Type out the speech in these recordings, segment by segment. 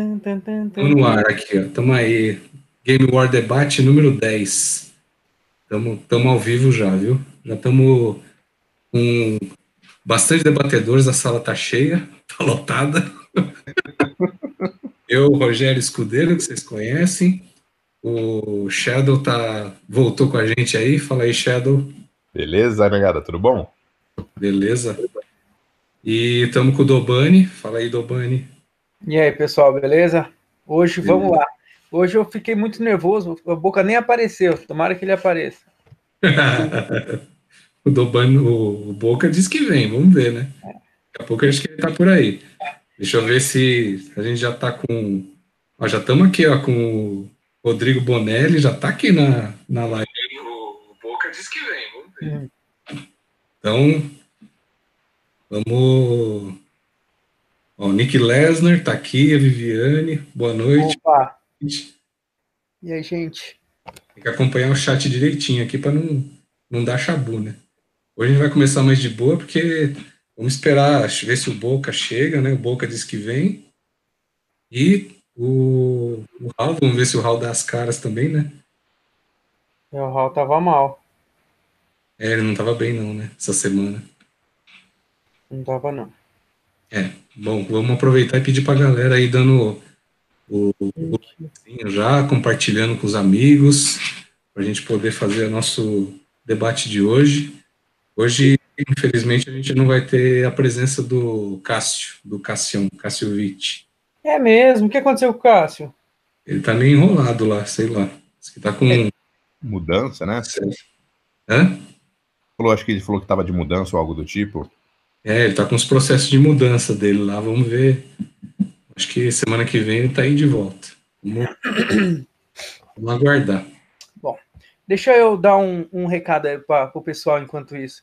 Estamos no ar aqui, ó. Estamos aí. Game War Debate número 10. Estamos ao vivo já, viu? Já estamos com bastante debatedores, a sala está cheia, está lotada. Eu, Rogério Escudeiro, que vocês conhecem. O Shadow tá, voltou com a gente aí. Fala aí, Shadow. Beleza, negada, tudo bom? Beleza. E estamos com o Dobani. Fala aí, Dobani. E aí, pessoal, beleza? Hoje, beleza. vamos lá. Hoje eu fiquei muito nervoso, a boca nem apareceu. Tomara que ele apareça. o Dobani, o, Boca diz que vem, vamos ver, né? Daqui a pouco eu acho que ele tá por aí. Deixa eu ver se a gente já tá com. Ó, já estamos aqui, ó, com o Rodrigo Bonelli, já tá aqui na, na live. O, Boca diz que vem, vamos ver. Hum. Então, vamos. Ó, o Nick Lesnar tá aqui, a Viviane. Boa noite. Opa. E aí, gente? Tem que acompanhar o chat direitinho aqui para não, não dar chabu, né? Hoje a gente vai começar mais de boa, porque vamos esperar ver se o Boca chega, né? O Boca diz que vem. E o, o Raul, vamos ver se o Raul dá as caras também, né? É, o Raul tava mal. É, ele não tava bem não, né? Essa semana. Não tava não. É, bom, vamos aproveitar e pedir pra galera aí dando o, o já, compartilhando com os amigos, para a gente poder fazer o nosso debate de hoje. Hoje, infelizmente, a gente não vai ter a presença do Cássio, do Cassião, Cássio Witt. É mesmo? O que aconteceu com o Cássio? Ele tá meio enrolado lá, sei lá. Diz que tá com. É. Mudança, né? Hã? Falou, acho que ele falou que tava de mudança ou algo do tipo. É, ele tá com os processos de mudança dele lá, vamos ver. Acho que semana que vem ele tá aí de volta. Vamos, vamos aguardar. Bom, deixa eu dar um, um recado aí para o pessoal enquanto isso.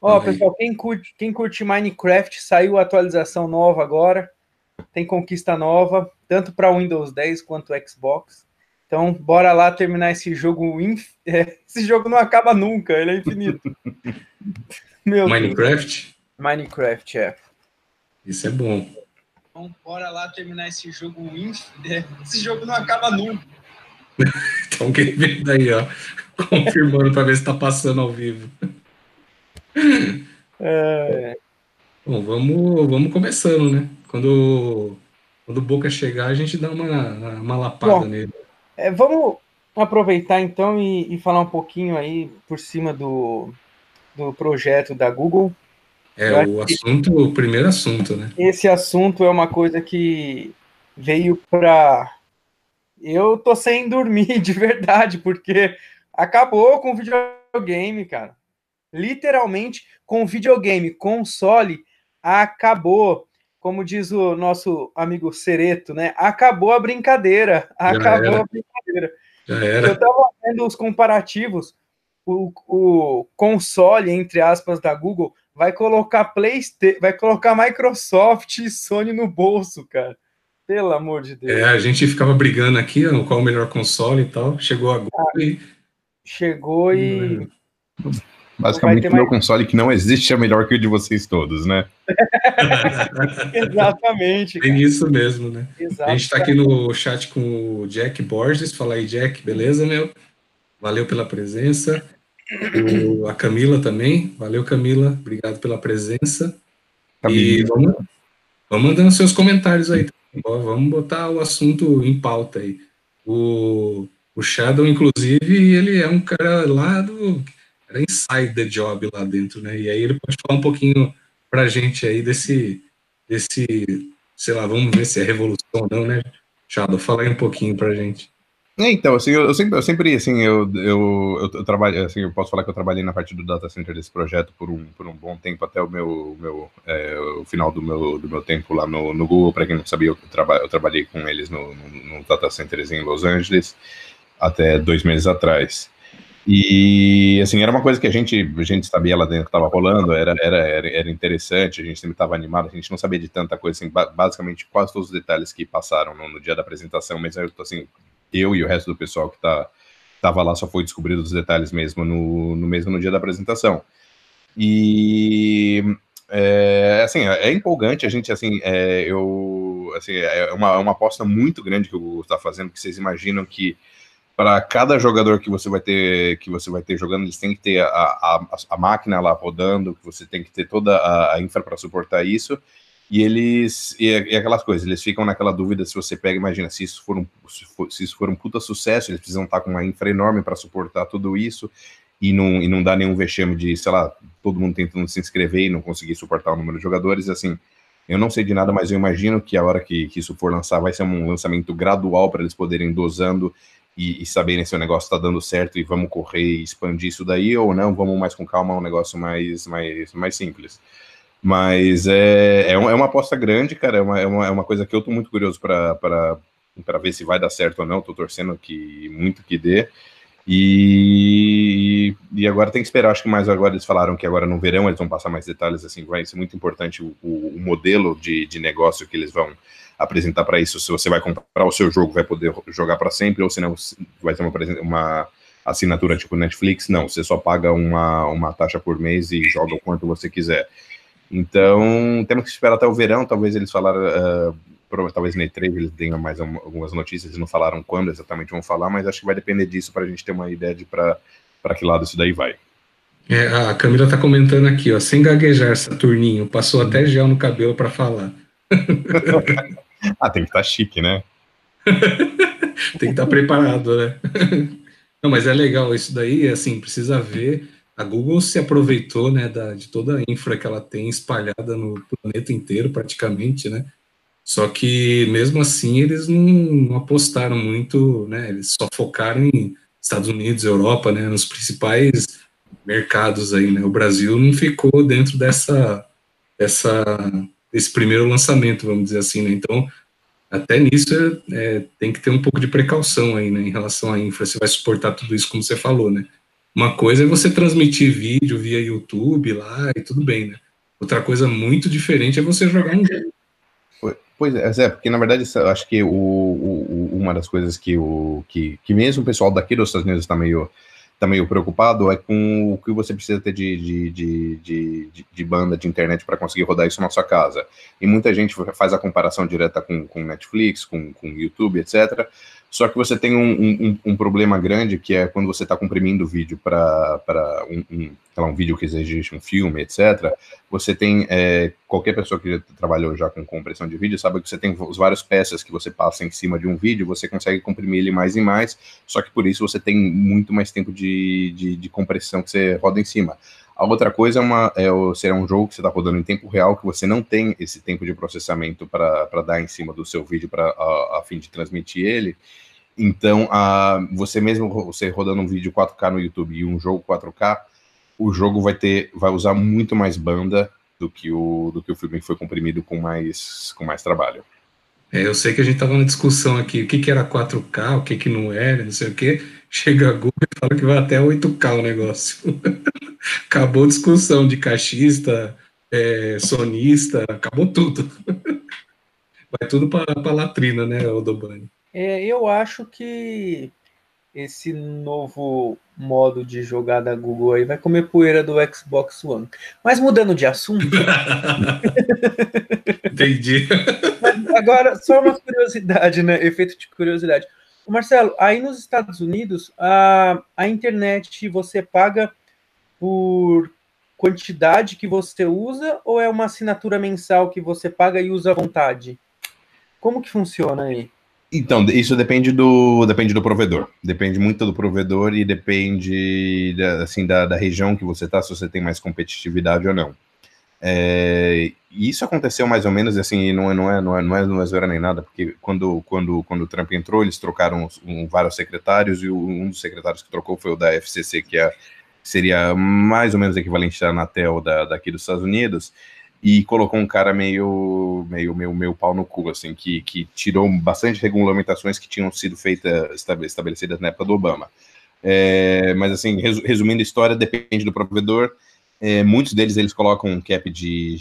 Ó, oh, pessoal, quem curte, quem curte Minecraft, saiu a atualização nova agora. Tem conquista nova, tanto para Windows 10 quanto Xbox. Então, bora lá terminar esse jogo. Inf... esse jogo não acaba nunca, ele é infinito. Meu Minecraft? Deus. Minecraft, é. Isso é bom. Então, bora lá terminar esse jogo. Esse jogo não acaba nunca. então, quem vem daí, ó, confirmando para ver se está passando ao vivo. É... Bom, vamos, vamos começando, né? Quando, quando o Boca chegar, a gente dá uma, uma lapada Bom, nele. É, vamos aproveitar então e, e, falar um pouquinho aí por cima do, do projeto da Google. É o assunto, o primeiro assunto, né? Esse assunto é uma coisa que veio para. Eu tô sem dormir de verdade, porque acabou com o videogame, cara. Literalmente, com o videogame, console, acabou. Como diz o nosso amigo Cereto, né? Acabou a brincadeira. acabou a brincadeira. Já era. Eu tava vendo os comparativos. O, o console, entre aspas, da Google vai colocar PlayStation, vai colocar Microsoft e Sony no bolso, cara. Pelo amor de Deus. É, a gente ficava brigando aqui, qual é o melhor console e tal. Chegou agora ah, e. Chegou e. Basicamente, o meu mais... console que não existe é melhor que o de vocês todos, né? Exatamente. Tem isso mesmo, né? Exatamente. A gente está aqui no chat com o Jack Borges. Fala aí, Jack, beleza, meu? Valeu pela presença. O, a Camila também. Valeu, Camila. Obrigado pela presença. Camila. E vamos, vamos mandando seus comentários aí. Vamos botar o assunto em pauta aí. O, o Shadow, inclusive, ele é um cara lá do. Era inside the job lá dentro, né? E aí ele pode falar um pouquinho pra gente aí desse. desse sei lá, vamos ver se é revolução ou não, né? Shadow, fala aí um pouquinho pra gente. É, então, assim, eu, eu, sempre, eu sempre, assim, eu, eu, eu, trabalho, assim, eu posso falar que eu trabalhei na parte do data center desse projeto por um, por um bom tempo, até o meu, meu é, o final do meu, do meu tempo lá no, no Google, para quem não sabia, eu, traba, eu trabalhei com eles no, no, no data centers em Los Angeles até dois meses atrás. E, assim, era uma coisa que a gente, a gente sabia lá dentro que estava rolando, era, era, era, interessante, a gente sempre estava animado, a gente não sabia de tanta coisa, assim, basicamente quase todos os detalhes que passaram no, no dia da apresentação, mas eu, assim, eu e o resto do pessoal que tá, tava lá só foi descobrir os detalhes mesmo no, no mesmo no dia da apresentação. E é, assim, é empolgante, a gente assim, é, eu assim, é uma, é uma aposta muito grande que o Google está fazendo, que vocês imaginam que para cada jogador que você vai ter que você vai ter jogando, eles têm que ter a, a, a máquina lá rodando, que você tem que ter toda a, a infra para suportar isso. E eles e, e, aquelas coisas, eles ficam naquela dúvida se você pega, imagina, se isso for um se, for, se isso for um puta sucesso, eles precisam estar com uma infra enorme para suportar tudo isso e não, e não dá nenhum vexame de, sei lá, todo mundo tentando se inscrever e não conseguir suportar o número de jogadores, assim, eu não sei de nada, mas eu imagino que a hora que, que isso for lançar vai ser um lançamento gradual para eles poderem dosando e, e, saberem se o negócio está dando certo e vamos correr e expandir isso daí ou não, vamos mais com calma, um negócio mais, mais, mais simples. Mas é, é, uma, é uma aposta grande, cara, é uma, é uma, é uma coisa que eu estou muito curioso para ver se vai dar certo ou não, estou torcendo que muito que dê. E, e agora tem que esperar, acho que mais agora eles falaram que agora no verão eles vão passar mais detalhes, assim, vai ser muito importante o, o modelo de, de negócio que eles vão apresentar para isso. Se você vai comprar o seu jogo, vai poder jogar para sempre, ou se não, vai ter uma, uma assinatura tipo Netflix, não, você só paga uma, uma taxa por mês e joga o quanto você quiser. Então, temos que esperar até o verão, talvez eles falaram, uh, talvez na E3 eles tenham mais algumas notícias, eles não falaram quando exatamente vão falar, mas acho que vai depender disso para a gente ter uma ideia de para que lado isso daí vai. É, a Camila está comentando aqui, ó, sem gaguejar, Saturninho, passou até gel no cabelo para falar. ah, tem que estar tá chique, né? tem que estar tá preparado, né? Não, mas é legal isso daí, assim, precisa ver. A Google se aproveitou, né, da, de toda a infra que ela tem espalhada no planeta inteiro, praticamente, né? Só que mesmo assim eles não, não, apostaram muito, né? Eles só focaram em Estados Unidos, Europa, né? Nos principais mercados aí, né? O Brasil não ficou dentro dessa, dessa desse primeiro lançamento, vamos dizer assim, né? Então até nisso é, tem que ter um pouco de precaução aí, né? Em relação à infra, se vai suportar tudo isso como você falou, né? Uma coisa é você transmitir vídeo via YouTube lá e tudo bem, né? Outra coisa muito diferente é você jogar um jogo Pois é, porque na verdade eu acho que o, o, uma das coisas que, o, que, que mesmo o pessoal daqui dos Estados Unidos está meio, tá meio preocupado é com o que você precisa ter de, de, de, de, de banda de internet para conseguir rodar isso na sua casa. E muita gente faz a comparação direta com, com Netflix, com, com YouTube, etc. Só que você tem um, um, um problema grande que é quando você está comprimindo o vídeo para um, um, um vídeo que exige um filme, etc. Você tem é, qualquer pessoa que trabalhou já com compressão de vídeo sabe que você tem os várias peças que você passa em cima de um vídeo, você consegue comprimir ele mais e mais. Só que por isso você tem muito mais tempo de, de, de compressão que você roda em cima. A outra coisa é, uma, é ser um jogo que você está rodando em tempo real, que você não tem esse tempo de processamento para dar em cima do seu vídeo para a, a, fim de transmitir ele. Então, a, você mesmo você rodando um vídeo 4K no YouTube e um jogo 4K, o jogo vai ter vai usar muito mais banda do que o do que o filme foi comprimido com mais com mais trabalho. É, eu sei que a gente estava na discussão aqui, o que, que era 4K, o que, que não era, não sei o que. Chega a Google e fala que vai até 8K o negócio. acabou a discussão de caixista, é, sonista, acabou tudo. vai tudo para a latrina, né, Odobani? É, eu acho que esse novo modo de jogar da Google aí vai comer poeira do Xbox One. Mas mudando de assunto. Entendi. Agora, só uma curiosidade, né? Efeito de curiosidade. Marcelo, aí nos Estados Unidos, a, a internet você paga por quantidade que você usa ou é uma assinatura mensal que você paga e usa à vontade? Como que funciona aí? Então, isso depende do, depende do provedor. Depende muito do provedor e depende assim, da, da região que você está, se você tem mais competitividade ou não. É, isso aconteceu mais ou menos assim, não é, não é, não é, não é, não é zoeira nem nada, porque quando, quando, quando o Trump entrou, eles trocaram um, vários secretários e um dos secretários que trocou foi o da FCC, que é, seria mais ou menos equivalente à Anatel da, daqui dos Estados Unidos e colocou um cara meio, meio, meio, meio pau no cu, assim, que, que tirou bastante regulamentações que tinham sido feitas, estabelecidas na época do Obama. É, mas, assim, resumindo a história, depende do provedor. É, muitos deles eles colocam um cap de.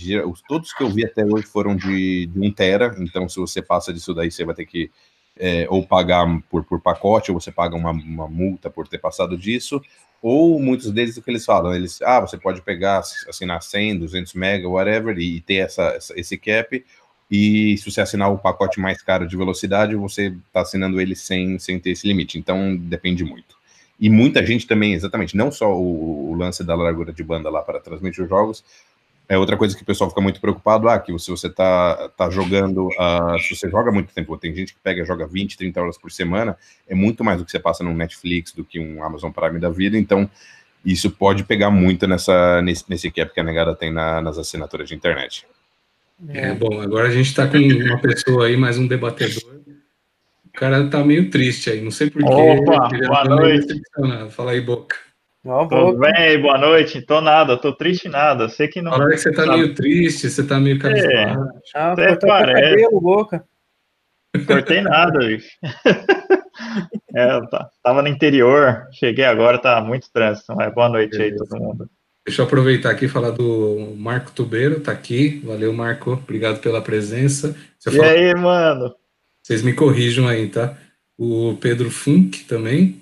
Todos que eu vi até hoje foram de, de 1 tera, então se você passa disso daí, você vai ter que é, ou pagar por, por pacote, ou você paga uma, uma multa por ter passado disso, ou muitos deles o que eles falam, eles, ah, você pode pegar, assinar 100, 200 mega, whatever, e ter essa, essa, esse cap, e se você assinar o pacote mais caro de velocidade, você está assinando ele sem, sem ter esse limite. Então, depende muito. E muita gente também, exatamente, não só o, o lance da largura de banda lá para transmitir os jogos, é outra coisa que o pessoal fica muito preocupado, ah, que se você tá, tá jogando, uh, se você joga muito tempo, tem gente que pega e joga 20, 30 horas por semana, é muito mais do que você passa no Netflix, do que um Amazon Prime da vida, então isso pode pegar muito nessa, nesse, nesse cap que a negada tem na, nas assinaturas de internet. É, bom, agora a gente está com uma pessoa aí, mais um debatedor. O cara tá meio triste aí, não sei porquê. Opa, boa noite. Fala aí, Boca. Não, tô bem, boa noite. Tô nada, tô triste nada. Sei que não. Fala que você tá sabe. meio triste, você tá meio cabisbaixo. É, ah, até parece. Cabelo, boca. Cortei nada, bicho. é, tá, tava no interior, cheguei agora, tá muito trânsito. Mas boa noite Beleza. aí, todo mundo. Deixa eu aproveitar aqui e falar do Marco Tubeiro, tá aqui. Valeu, Marco. Obrigado pela presença. Você e fala... aí, mano? Vocês me corrijam aí, tá? O Pedro Funk também.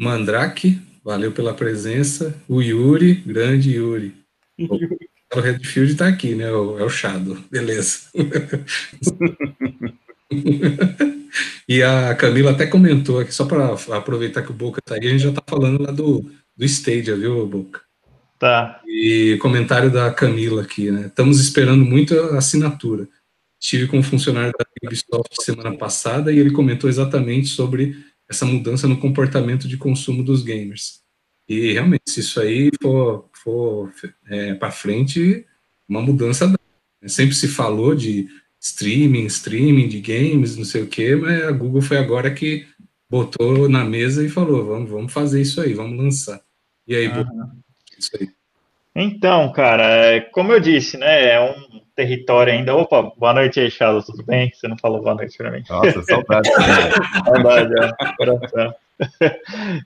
Mandrake, Valeu pela presença. O Yuri, grande Yuri. O Redfield está aqui, né? O, é o Shadow. Beleza. e a Camila até comentou aqui, só para aproveitar que o Boca está aí, a gente já está falando lá do, do Stadia, viu, Boca? Tá. E comentário da Camila aqui, né? Estamos esperando muito a assinatura. Estive com um funcionário da Ubisoft semana passada e ele comentou exatamente sobre essa mudança no comportamento de consumo dos gamers. E realmente, se isso aí for, for é, para frente, uma mudança. Né? Sempre se falou de streaming, streaming de games, não sei o quê, mas a Google foi agora que botou na mesa e falou: vamos, vamos fazer isso aí, vamos lançar. E aí, isso aí. Então, cara, é, como eu disse, né, é um território ainda. Opa, boa noite aí, Charles, tudo bem? Você não falou boa noite para mim. Nossa, saudade. saudade, é.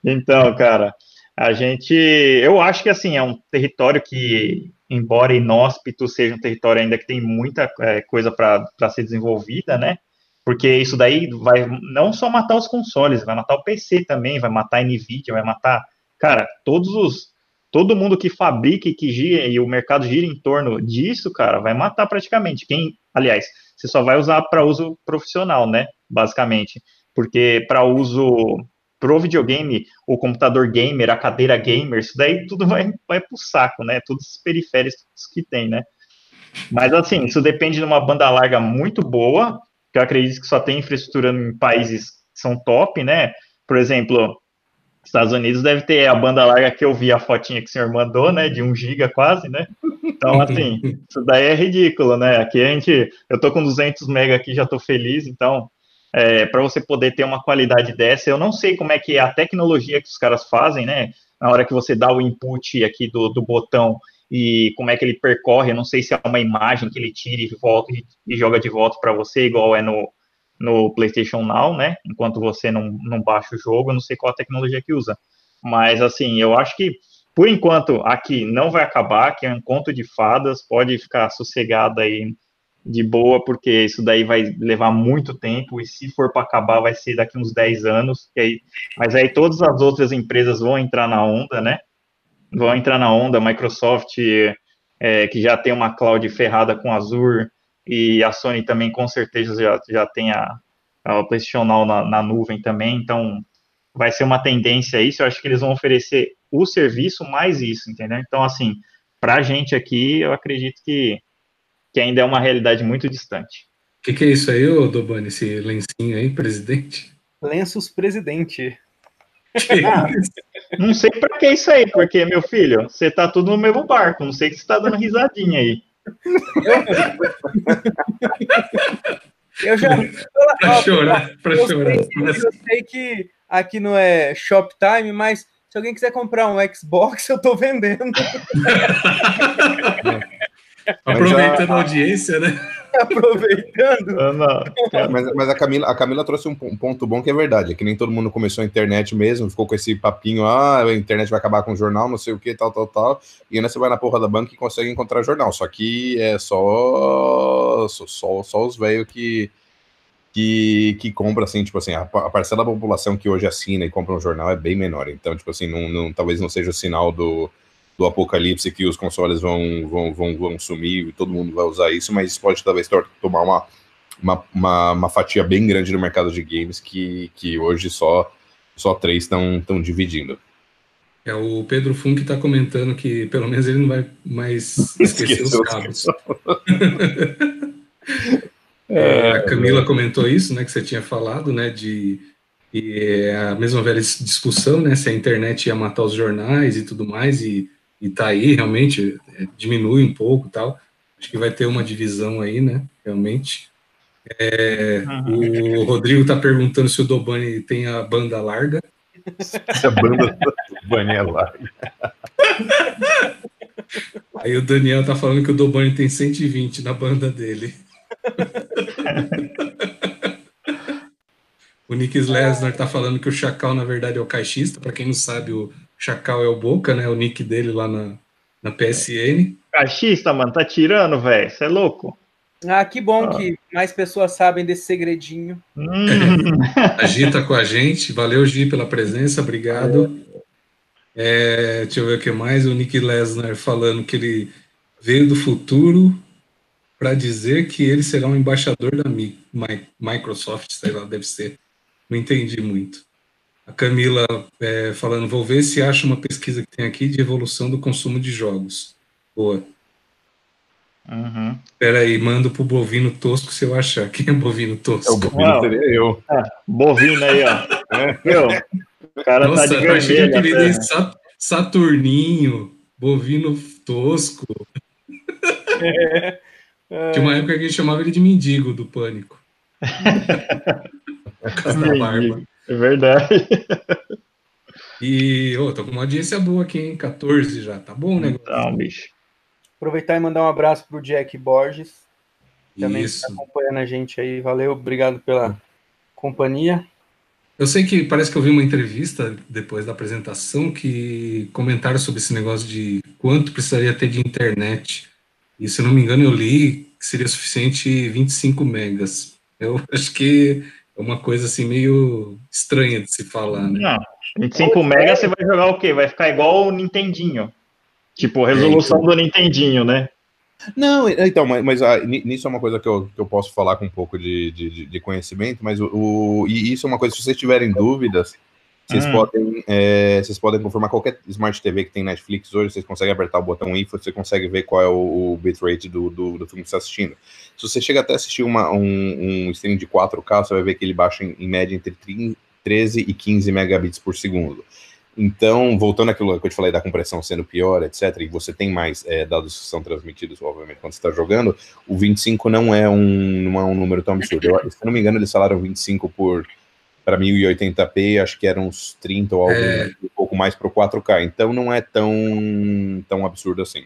Então, cara, a gente, eu acho que assim é um território que, embora inóspito, seja um território ainda que tem muita é, coisa para ser desenvolvida, né? Porque isso daí vai não só matar os consoles, vai matar o PC também, vai matar a Nvidia, vai matar, cara, todos os todo mundo que fabrica e que gira e o mercado gira em torno disso, cara, vai matar praticamente. Quem, aliás, você só vai usar para uso profissional, né? Basicamente, porque para uso pro videogame, o computador gamer, a cadeira gamer, isso daí tudo vai, vai pro saco, né? Todos os periféricos que tem, né? Mas assim, isso depende de uma banda larga muito boa, que eu acredito que só tem infraestrutura em países que são top, né? Por exemplo, Estados Unidos deve ter a banda larga que eu vi a fotinha que o senhor mandou, né? De um giga quase, né? Então, assim, isso daí é ridículo, né? Aqui a gente, eu tô com 200 mega aqui, já tô feliz, então é, para você poder ter uma qualidade dessa. Eu não sei como é que é a tecnologia que os caras fazem, né? Na hora que você dá o input aqui do, do botão e como é que ele percorre, eu não sei se é uma imagem que ele tira e volta e, e joga de volta para você, igual é no, no PlayStation Now, né? Enquanto você não, não baixa o jogo, eu não sei qual a tecnologia que usa. Mas, assim, eu acho que, por enquanto, aqui não vai acabar, que é um conto de fadas, pode ficar sossegado aí de boa, porque isso daí vai levar muito tempo, e se for para acabar, vai ser daqui uns 10 anos. Aí, mas aí todas as outras empresas vão entrar na onda, né? Vão entrar na onda, Microsoft, é, que já tem uma cloud ferrada com Azure, e a Sony também com certeza já, já tem a, a PlayStation Now na, na nuvem também, então vai ser uma tendência isso, eu acho que eles vão oferecer o serviço mais isso, entendeu? Então, assim, para a gente aqui, eu acredito que que ainda é uma realidade muito distante. O que, que, é isso aí, ô Dobani, esse lencinho aí, presidente? Lenços presidente. Ah, não sei para que isso aí, porque, meu filho, você tá tudo no mesmo barco, não sei que você tá dando risadinha aí. Eu já. pra chorar, pra eu chorar. Sei, eu sei que aqui não é Shoptime, mas se alguém quiser comprar um Xbox, eu tô vendendo. Aproveitando a audiência, né? Aproveitando. Mas, mas, a, Camila, a Camila trouxe um, um, ponto bom que é verdade, é que nem todo mundo começou a internet mesmo, ficou com esse papinho, ah, a internet vai acabar com o jornal, não sei o que, tal, tal, tal, e aí você vai na porra da banca e consegue encontrar jornal, só que é só só, só os velhos que, que, que compra, assim, tipo assim, a, a, parcela da população que hoje assina e compra um jornal é bem menor, então, tipo assim, não, não talvez não seja o sinal do do apocalipse que os consoles vão, vão, vão, vão sumir e todo mundo vai usar isso, mas isso pode talvez tomar uma, uma, uma, uma, fatia bem grande no mercado de games que, que hoje só, só três estão dividindo. É o Pedro Funk que está comentando que pelo menos ele não vai mais esquecer os cabos. é, a Camila comentou isso, né, que você tinha falado, né, de e é a mesma velha discussão, né, se a internet ia matar os jornais e tudo mais, e, e tá aí, realmente, é, diminui um pouco tal. Acho que vai ter uma divisão aí, né, realmente. É, uhum. O Rodrigo tá perguntando se o Dobani tem a banda larga. Se a banda do Dobani é larga. Aí o Daniel tá falando que o Dobani tem 120 na banda dele. O Nick Lesnar tá falando que o Chacal, na verdade, é o caixista. Para quem não sabe, o Chacal é o Boca, né? O nick dele lá na, na PSN. Caixista, mano, tá tirando, velho. Você é louco. Ah, que bom ah. que mais pessoas sabem desse segredinho. Hum. Agita com a gente. Valeu, Gi, pela presença. Obrigado. É, deixa eu ver o que mais. O Nick Lesnar falando que ele veio do futuro para dizer que ele será um embaixador da Microsoft, sei lá, deve ser. Não entendi muito. A Camila é, falando, vou ver se acha uma pesquisa que tem aqui de evolução do consumo de jogos. Boa. Uhum. Espera aí, mando pro Bovino Tosco se eu achar. Quem é Bovino Tosco? É o Bovino seria eu. É, bovino aí, ó. É. Meu, o cara Nossa, tá de vermelho. Achei Saturninho, Bovino Tosco. É. Tinha uma época que a gente chamava ele de mendigo do pânico. da barba. É verdade. E, ô, oh, tô com uma audiência boa aqui, hein? 14 já, tá bom, né? Então, bicho. Aproveitar e mandar um abraço pro Jack Borges, também Isso. que tá acompanhando a gente aí. Valeu, obrigado pela companhia. Eu sei que parece que eu vi uma entrevista depois da apresentação que comentaram sobre esse negócio de quanto precisaria ter de internet. E se não me engano, eu li que seria suficiente 25 megas. Eu acho que uma coisa assim meio estranha de se falar, né? Não, 25 megas você vai jogar o quê? Vai ficar igual o Nintendinho. Tipo, resolução é, então... do Nintendinho, né? Não, então, mas, mas ah, nisso é uma coisa que eu, que eu posso falar com um pouco de, de, de conhecimento, mas o, o, e isso é uma coisa, se vocês tiverem dúvidas, vocês, hum. podem, é, vocês podem confirmar qualquer Smart TV que tem Netflix hoje, vocês conseguem apertar o botão info, você consegue ver qual é o, o bitrate do, do, do, filme que você está assistindo. Se você chega até assistir uma, um, um stream de 4K, você vai ver que ele baixa em, em média entre 13 e 15 megabits por segundo. Então, voltando àquilo que eu te falei da compressão sendo pior, etc., e você tem mais é, dados que são transmitidos, obviamente, quando você está jogando, o 25 não é, um, não é um número tão absurdo. Eu, se não me engano, eles falaram 25 por para 1080p, acho que eram uns 30 ou algo, é... um pouco mais para o 4K. Então não é tão, tão absurdo assim.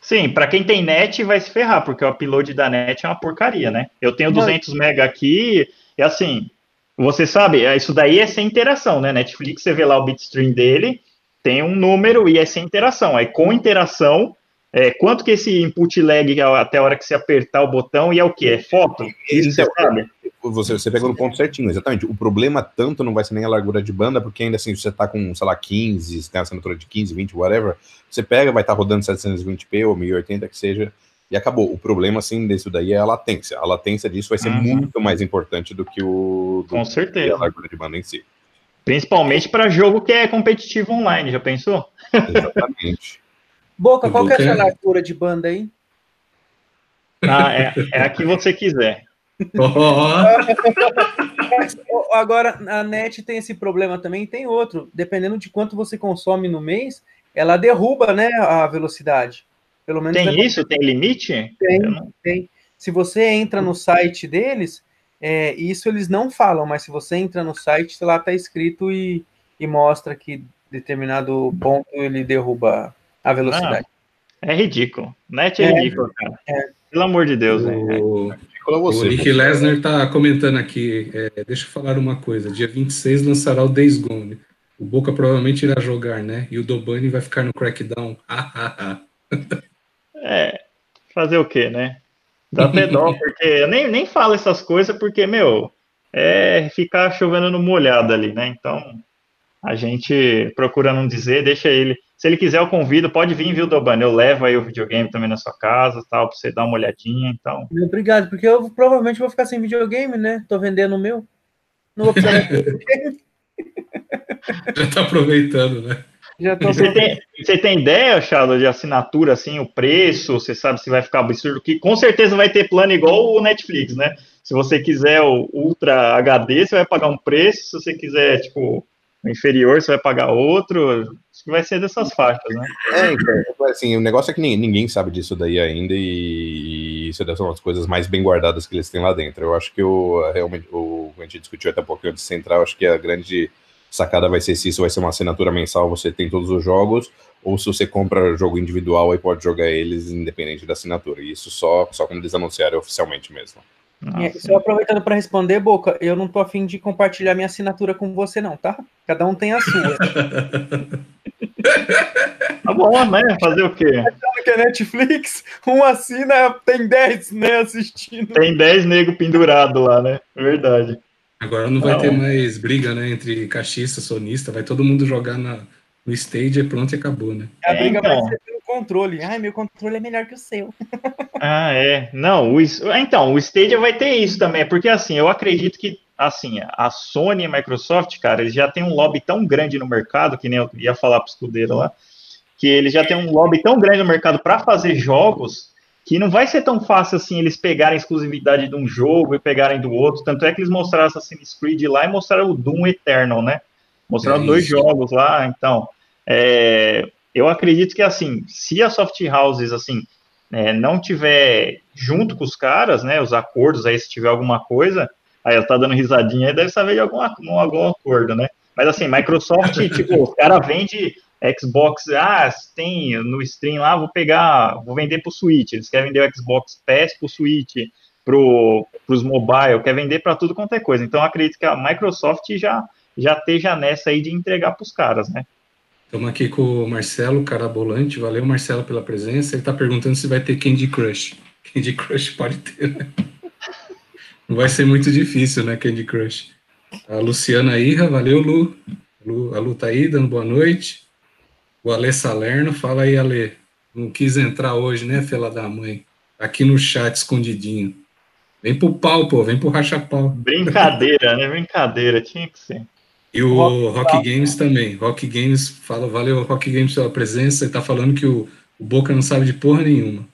Sim, para quem tem net vai se ferrar, porque o upload da net é uma porcaria, né? Eu tenho 200 mega aqui, e assim, você sabe, é, isso daí é sem interação, né? Netflix, você vê lá o bitstream dele, tem um número e é sem interação. Aí com interação, é, quanto que esse input lag até a hora que você apertar o botão e é o que? É foto? Isso você sabe? Você, você pegou no ponto certinho, exatamente. O problema tanto não vai ser nem a largura de banda, porque ainda assim, você tá com, sei lá, 15, você tem assinatura de 15, 20, whatever, você pega, vai estar tá rodando 720p ou 1080 que seja, e acabou. O problema, assim, disso daí é a latência. A latência disso vai ser uhum. muito mais importante do que o do, com certeza. a largura de banda em si. Principalmente para jogo que é competitivo online, já pensou? Exatamente. Boca, qual que é a sua largura de banda aí? Ah, é, é a que você quiser. Oh. Agora, a net tem esse problema também, tem outro. Dependendo de quanto você consome no mês, ela derruba né, a velocidade. Pelo menos tem é isso? Tem limite? Tem, não... tem. Se você entra no site deles, é, isso eles não falam, mas se você entra no site, lá está escrito e, e mostra que determinado ponto ele derruba a velocidade. é ridículo. Net é, é ridículo, cara. É. Pelo amor de Deus, o... O Nick Lesnar está comentando aqui. É, deixa eu falar uma coisa. Dia 26 lançará o Days Gone. O Boca provavelmente irá jogar, né? E o Dobani vai ficar no Crackdown. é, fazer o quê, né? Dá até dó, porque eu nem, nem falo essas coisas, porque, meu, é ficar chovendo no molhado ali, né? Então, a gente procura não dizer, deixa ele. Se ele quiser, eu convido, pode vir, viu, Dobano? Eu levo aí o videogame também na sua casa, tal, pra você dar uma olhadinha, então. Obrigado, porque eu provavelmente vou ficar sem videogame, né? Tô vendendo o meu. Não vou precisar Já tá aproveitando, né? Já tô você, tem, você tem ideia, Charles, de assinatura, assim, o preço? Você sabe se vai ficar absurdo? Que com certeza vai ter plano igual o Netflix, né? Se você quiser o Ultra HD, você vai pagar um preço. Se você quiser, tipo, o inferior, você vai pagar outro. Vai ser dessas faixas, né? É, então, assim, o negócio é que ninguém sabe disso daí ainda e isso são as coisas mais bem guardadas que eles têm lá dentro. Eu acho que o, realmente, o, a gente discutiu até um pouquinho de central, acho que a grande sacada vai ser se isso vai ser uma assinatura mensal, você tem todos os jogos, ou se você compra jogo individual e pode jogar eles independente da assinatura. E isso só, só quando eles anunciarem oficialmente mesmo. É, só aproveitando para responder, Boca, eu não tô afim de compartilhar minha assinatura com você, não, tá? Cada um tem a sua. tá bom, né? Fazer o quê? Que é Netflix, um assina, tem 10, né, assistindo. Tem 10 nego pendurado lá, né? Verdade. Agora não vai não. ter mais briga, né, entre cachista, sonista, vai todo mundo jogar na, no stage e pronto e acabou, né? A briga então. vai ser controle. Ai, meu controle é melhor que o seu. Ah, é. Não, o, então, o Stadia vai ter isso também, porque assim, eu acredito que assim, a Sony e a Microsoft, cara, eles já têm um lobby tão grande no mercado, que nem eu ia falar pro escudeiro lá, que eles já têm um lobby tão grande no mercado para fazer jogos que não vai ser tão fácil assim eles pegarem a exclusividade de um jogo e pegarem do outro. Tanto é que eles mostraram Assassin's Creed lá e mostraram o Doom Eternal, né? Mostraram é dois jogos lá, então. É, eu acredito que assim, se a soft houses assim é, não tiver junto com os caras, né? Os acordos aí, se tiver alguma coisa, aí ela tá dando risadinha aí, deve saber de algum, algum acordo, né? Mas assim, Microsoft, tipo, os caras vendem Xbox, ah, tem no stream lá, vou pegar, vou vender para o Switch. Eles querem vender o Xbox Pass para o Switch, para os mobile, quer vender para tudo quanto é coisa. Então, acredito que a Microsoft já, já esteja nessa aí de entregar para os caras, né? Estamos aqui com o Marcelo Carabolante. Valeu, Marcelo, pela presença. Ele está perguntando se vai ter Candy Crush. Candy Crush pode ter, né? Não vai ser muito difícil, né, Candy Crush? A Luciana Irra, valeu, Lu. Lu a Lu tá aí, dando boa noite. O Ale Salerno, fala aí, Ale. Não quis entrar hoje, né, fela da mãe? Aqui no chat, escondidinho. Vem pro pau, pô, vem pro racha-pau. Brincadeira, né? Brincadeira, tinha que ser. E o Rock, Rock Games também. Rock Games, fala, valeu, Rock Games, pela presença. Ele tá falando que o, o Boca não sabe de porra nenhuma.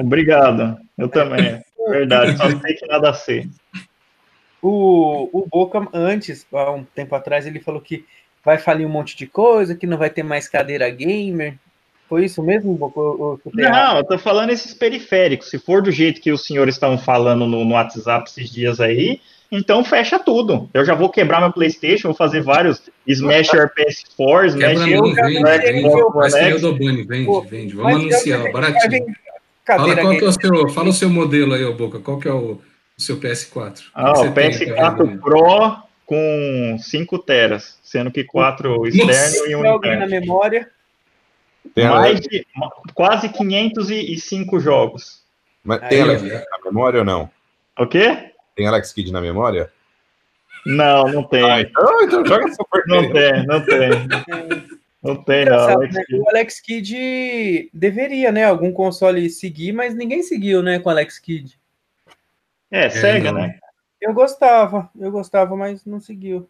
Obrigado, eu também. Verdade, só sei que nada sei. O, o Boca, antes, há um tempo atrás, ele falou que vai falir um monte de coisa, que não vai ter mais cadeira gamer. Foi isso mesmo? não, eu tô falando esses periféricos. Se for do jeito que os senhores estavam falando no, no, WhatsApp esses dias aí, então fecha tudo. Eu já vou quebrar meu PlayStation, vou fazer vários Smash your PS4, Smash your vende, vende, vende. Vamos anunciar, baratinho. Fala, qual que é o seu, fala o seu modelo aí, ô Boca. Qual que é o, o seu PS4? Ah, o PS4 Pro com 5 teras, sendo que 4 externo e um alguém na memória. Tem mais de quase 505 jogos. Mas tem Alex Kidd na memória ou não? O quê? Tem Alex Kidd na memória? Não, não tem. Ah, então, então joga Super Não tem, não tem. Não tem, não. Alex né? O Alex Kidd deveria, né? Algum console seguir, mas ninguém seguiu, né? Com o Alex Kidd. É, é, né? Eu gostava, eu gostava, mas não seguiu.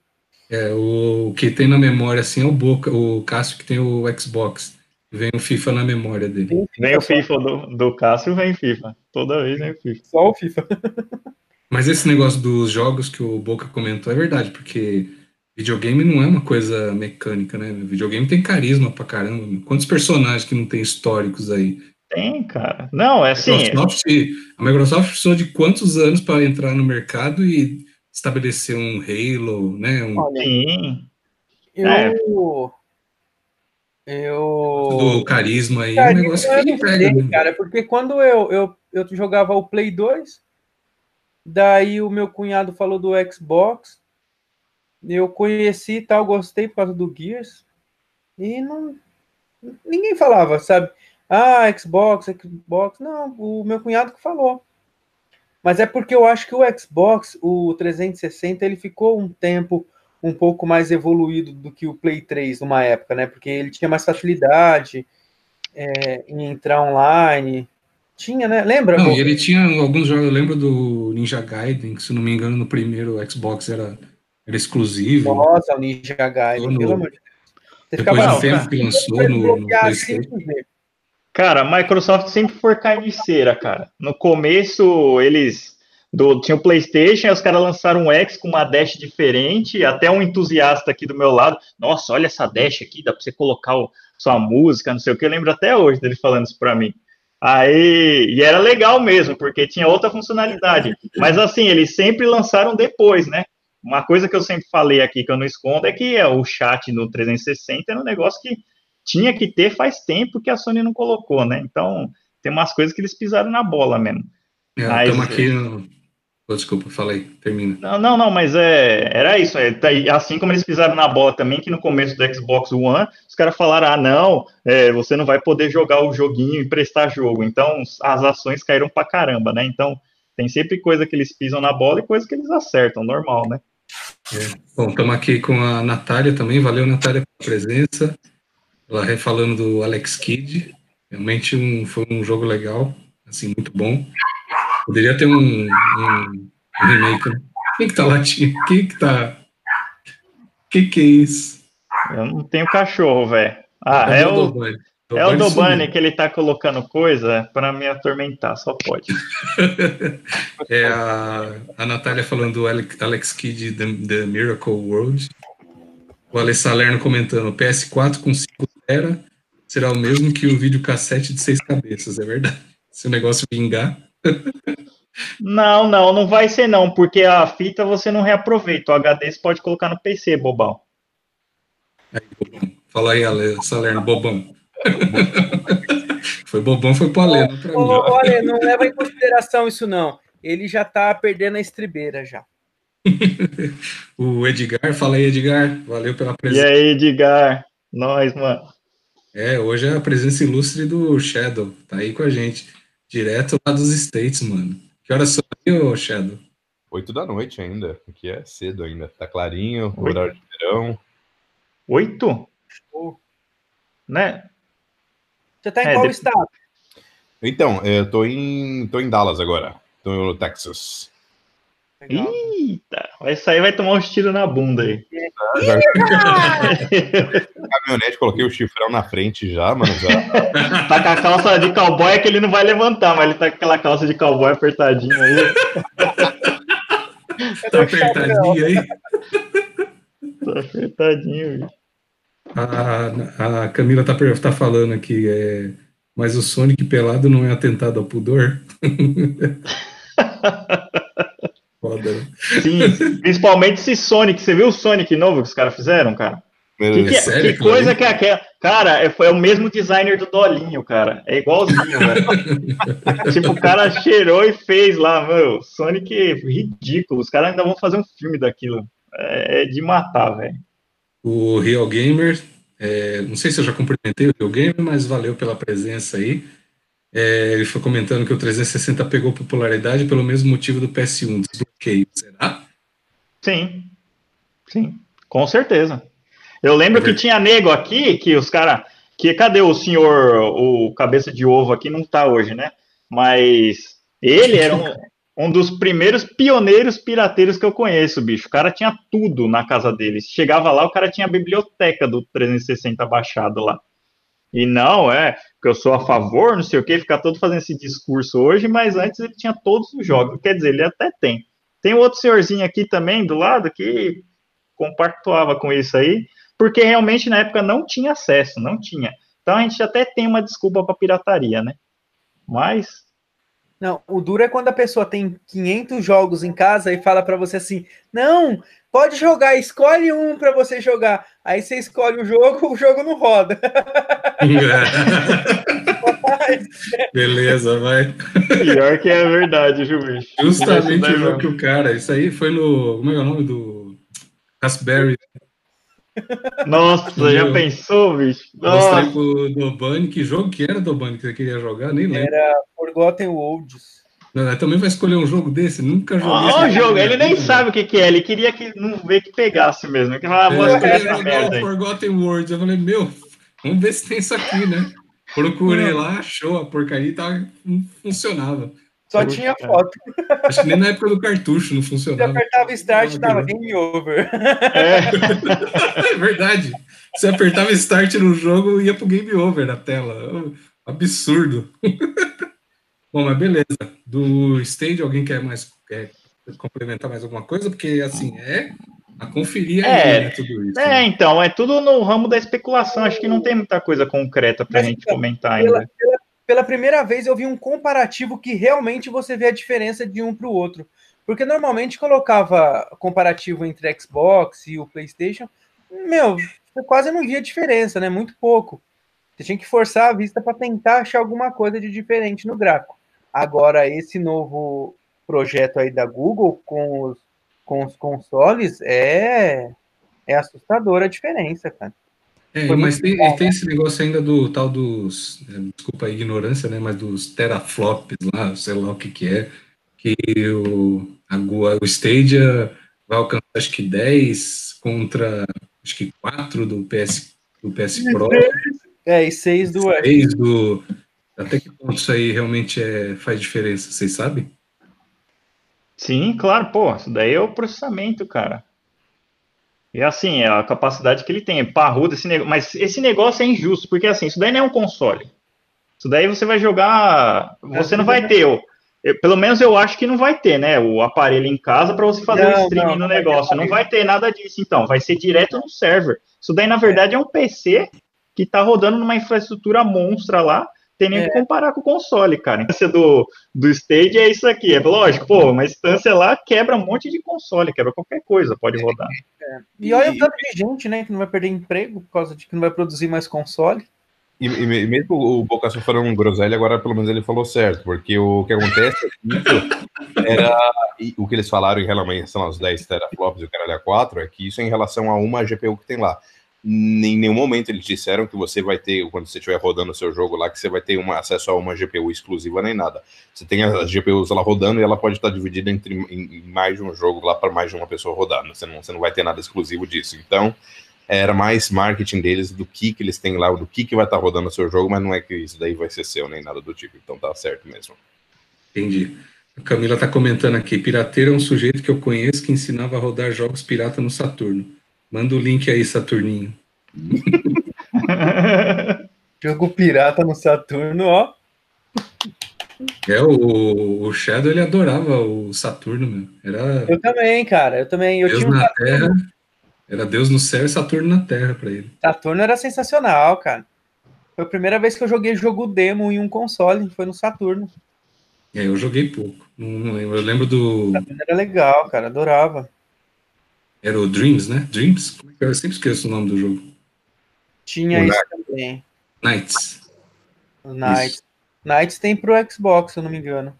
É, o, que tem na memória, assim, é o Boca, o Cássio que tem o Xbox. Vem o FIFA na memória dele. Vem o FIFA do, do Cássio, vem FIFA. Toda vez vem o FIFA. Só o FIFA. Mas esse negócio dos jogos que o Boca comentou é verdade, porque videogame não é uma coisa mecânica, né? Videogame tem carisma pra caramba. Quantos personagens que não tem históricos aí? Tem, cara. Não, é assim. A Microsoft, a Microsoft precisou de quantos anos para entrar no mercado e estabelecer um Halo, né? Um... Sim. Eu. É. Eu. Do carisma aí, carisma, um negócio que pega. Sei, né? cara, porque quando eu, eu, eu jogava o Play 2, daí o meu cunhado falou do Xbox, eu conheci e tal, gostei por causa do Gears, e não. Ninguém falava, sabe? Ah, Xbox, Xbox. Não, o meu cunhado que falou. Mas é porque eu acho que o Xbox, o 360, ele ficou um tempo um pouco mais evoluído do que o Play 3 numa época, né? Porque ele tinha mais facilidade é, em entrar online. Tinha, né? Lembra? Não, ele tinha alguns jogos, eu lembro do Ninja Gaiden, que se não me engano, no primeiro Xbox era, era exclusivo. Nossa, o Ninja Gaiden, no, pelo amor de Deus. Você depois do tempo que lançou no, no PlayStation. Cara, a Microsoft sempre foi carniceira, cara. No começo, eles do, tinha o PlayStation, os caras lançaram um X com uma dash diferente. Até um entusiasta aqui do meu lado, nossa, olha essa dash aqui, dá pra você colocar o, sua música, não sei o que. Eu lembro até hoje dele falando isso pra mim. Aí, e era legal mesmo, porque tinha outra funcionalidade. Mas assim, eles sempre lançaram depois, né? Uma coisa que eu sempre falei aqui que eu não escondo é que o chat no 360 era um negócio que tinha que ter faz tempo que a Sony não colocou, né? Então, tem umas coisas que eles pisaram na bola mesmo. Estamos é, aqui no, Oh, desculpa, falei, termina. Não, não, não, mas é, era isso. É, tá assim como eles pisaram na bola também, que no começo do Xbox One, os caras falaram: ah, não, é, você não vai poder jogar o joguinho e prestar jogo. Então, as ações caíram pra caramba, né? Então, tem sempre coisa que eles pisam na bola e coisa que eles acertam, normal, né? É. Bom, estamos aqui com a Natália também. Valeu, Natália, pela presença. Ela refalando do Alex Kidd. Realmente um, foi um jogo legal, assim, muito bom. Poderia ter um, um, remake, né? Quem que tá latindo? Quem que tá... Que que é isso? Eu não tenho cachorro, velho. Ah, é, é o... Dobani. É o Dobani que ele tá colocando coisa para me atormentar, só pode. é a, a Natália falando do Alex, Alex Kidd The, The Miracle World. O Alex Salerno comentando: PS4 com 5 tera será o mesmo que o videocassete de seis cabeças, é verdade. Se o negócio vingar. Não, não, não vai ser não, porque a fita você não reaproveita. O HD você pode colocar no PC, bobão. Aí, bobão. Fala aí, Ale, Salerno, bobão. foi bobão, foi pro Ale, não pra mim. Olha, não leva em consideração isso não. Ele já tá perdendo a estribeira já. o Edgar, fala aí, Edgar. Valeu pela presença. E aí, Edgar? Nós, mano. É, hoje é a presença ilustre do Shadow. Tá aí com a gente. Direto lá dos States, mano. Que horas são aí, Shadow? Oito da noite ainda. Aqui é cedo ainda. Tá clarinho, Oito. horário de verão. Oito? Né? Você tá em é, qual de... estado? Então, eu tô em, tô em Dallas agora. Tô no Texas. Legal. Eita, vai sair, vai tomar um tiro na bunda aí. caminhonete, coloquei o chifrão na frente já, mano. Já. tá com a calça de cowboy é que ele não vai levantar, mas ele tá com aquela calça de cowboy apertadinha aí. tá apertadinho aí? Tá apertadinho, viu? A, a Camila tá, tá falando aqui, é, mas o Sonic pelado não é atentado ao pudor? Foda, né? Sim, principalmente esse Sonic. Você viu o Sonic novo que os caras fizeram, cara? Que, que, sério, que coisa que é aquela. Cara, é, foi o mesmo designer do Dolinho, cara. É igualzinho, velho. tipo, o cara cheirou e fez lá, meu. Sonic é ridículo. Os caras ainda vão fazer um filme daquilo. É, é de matar, velho. O Real Gamer, é, não sei se eu já cumprimentei o Real Gamer, mas valeu pela presença aí. É, ele foi comentando que o 360 pegou popularidade pelo mesmo motivo do PS1, desbloqueio, será? Sim, sim, com certeza. Eu lembro é que tinha nego aqui, que os caras. Que cadê o senhor, o cabeça de ovo aqui? Não tá hoje, né? Mas ele era um, um dos primeiros pioneiros pirateiros que eu conheço, bicho. O cara tinha tudo na casa dele. Chegava lá, o cara tinha a biblioteca do 360 baixado lá. E não, é, que eu sou a favor, não sei o que, ficar todo fazendo esse discurso hoje, mas antes ele tinha todos os jogos. Quer dizer, ele até tem. Tem outro senhorzinho aqui também do lado que compactuava com isso aí porque realmente na época não tinha acesso, não tinha. Então a gente até tem uma desculpa para pirataria, né? Mas não, o duro é quando a pessoa tem 500 jogos em casa e fala para você assim: "Não, pode jogar, escolhe um para você jogar". Aí você escolhe o jogo, o jogo não roda. Beleza, vai. Pior que é verdade, Juiz. Justamente o jogo que o cara, isso aí foi no, como é, é o nome do Raspberry nossa, já pensou, bicho? Nossa. Mostrei pro Dobani, que jogo que era, Dobani, que você queria jogar? Nem lembro. Era Forgotten Worlds. Não, também vai escolher um jogo desse? Nunca joguei. Ó, oh, jogo, ele nem sabe o que, que é, ele queria que não ver que pegasse mesmo. Que ah, vou é, essa merda. Forgotten Words. Eu falei, meu, vamos ver se tem isso aqui, né? Procurei lá, achou a porcaria e tava, não funcionava. Só tinha foto. Acho que nem na época do cartucho não funcionava. Você apertava Start e tava game over. É. é verdade. Você apertava Start no jogo e ia pro game over na tela. Absurdo. Bom, mas beleza. Do Stage, alguém quer mais quer complementar mais alguma coisa? Porque, assim, é a conferir é, aí, né, tudo isso. É, né? então, é tudo no ramo da especulação. Acho que não tem muita coisa concreta para a gente então, comentar ainda. Pela, pela, primeira vez eu vi um comparativo que realmente você vê a diferença de um para o outro. Porque normalmente colocava comparativo entre Xbox e o PlayStation. Meu, você quase não via diferença, né? Muito pouco. Você tinha que forçar a vista para tentar achar alguma coisa de diferente no gráfico. Agora, esse novo projeto aí da Google com os, com os consoles é, é assustadora a diferença, cara. É, mas tem, bom, tem né? esse negócio ainda do tal dos, é, desculpa a ignorância, né, mas dos teraflops lá, sei lá o que que é, que o, a, o Stadia vai alcançar acho que 10 contra acho que 4 do PS, do PS Pro. É, e 6 do... 6 do até que ponto isso aí realmente é, faz diferença, vocês sabem? Sim, claro, pô, isso daí é o processamento, cara. E assim, é a capacidade que ele tem, é parrudo esse negócio, mas esse negócio é injusto, porque assim, isso daí não é um console. Isso daí você vai jogar, você não vai ter, eu, pelo menos eu acho que não vai ter, né, o aparelho em casa para você fazer não, o streaming não, no negócio. Não vai ter nada disso, então, vai ser direto no server. Isso daí, na verdade, é um PC que está rodando numa infraestrutura monstra lá, tem nem é. que comparar com o console, cara. A instância do, do Stage é isso aqui. É lógico, pô, uma instância lá quebra um monte de console, quebra qualquer coisa, pode é. rodar. É. E olha o tanto de gente, né, que não vai perder emprego por causa de que não vai produzir mais console. E, e mesmo o Bocasso falando um groselha, agora pelo menos ele falou certo, porque o que acontece é era o que eles falaram em relação aos 10 teraflops e o caralho 4 é que isso é em relação a uma GPU que tem lá em nenhum momento eles disseram que você vai ter, quando você estiver rodando o seu jogo lá, que você vai ter uma, acesso a uma GPU exclusiva nem nada. Você tem as GPUs lá rodando e ela pode estar dividida entre em, mais de um jogo lá para mais de uma pessoa rodar. Você não, você não vai ter nada exclusivo disso. Então, era mais marketing deles do que, que eles têm lá, do que, que vai estar rodando o seu jogo, mas não é que isso daí vai ser seu nem nada do tipo. Então tá certo mesmo. Entendi. A Camila está comentando aqui: pirateiro é um sujeito que eu conheço que ensinava a rodar jogos pirata no Saturno. Manda o link aí, Saturninho. Jogo pirata no Saturno, ó. É, o, o Shadow ele adorava o Saturno, meu. Era eu também, cara. Eu também. Eu Deus tinha um na Terra. Era Deus no céu e Saturno na Terra para ele. Saturno era sensacional, cara. Foi a primeira vez que eu joguei jogo demo em um console, foi no Saturno. É, eu joguei pouco. Não, lembro. Eu lembro do. Saturno era legal, cara. Adorava. Era o Dreams, né? Dreams? É eu sempre esqueço o nome do jogo. Tinha o isso Night. também. Knights. Knights. Knights tem pro Xbox, se eu não me engano.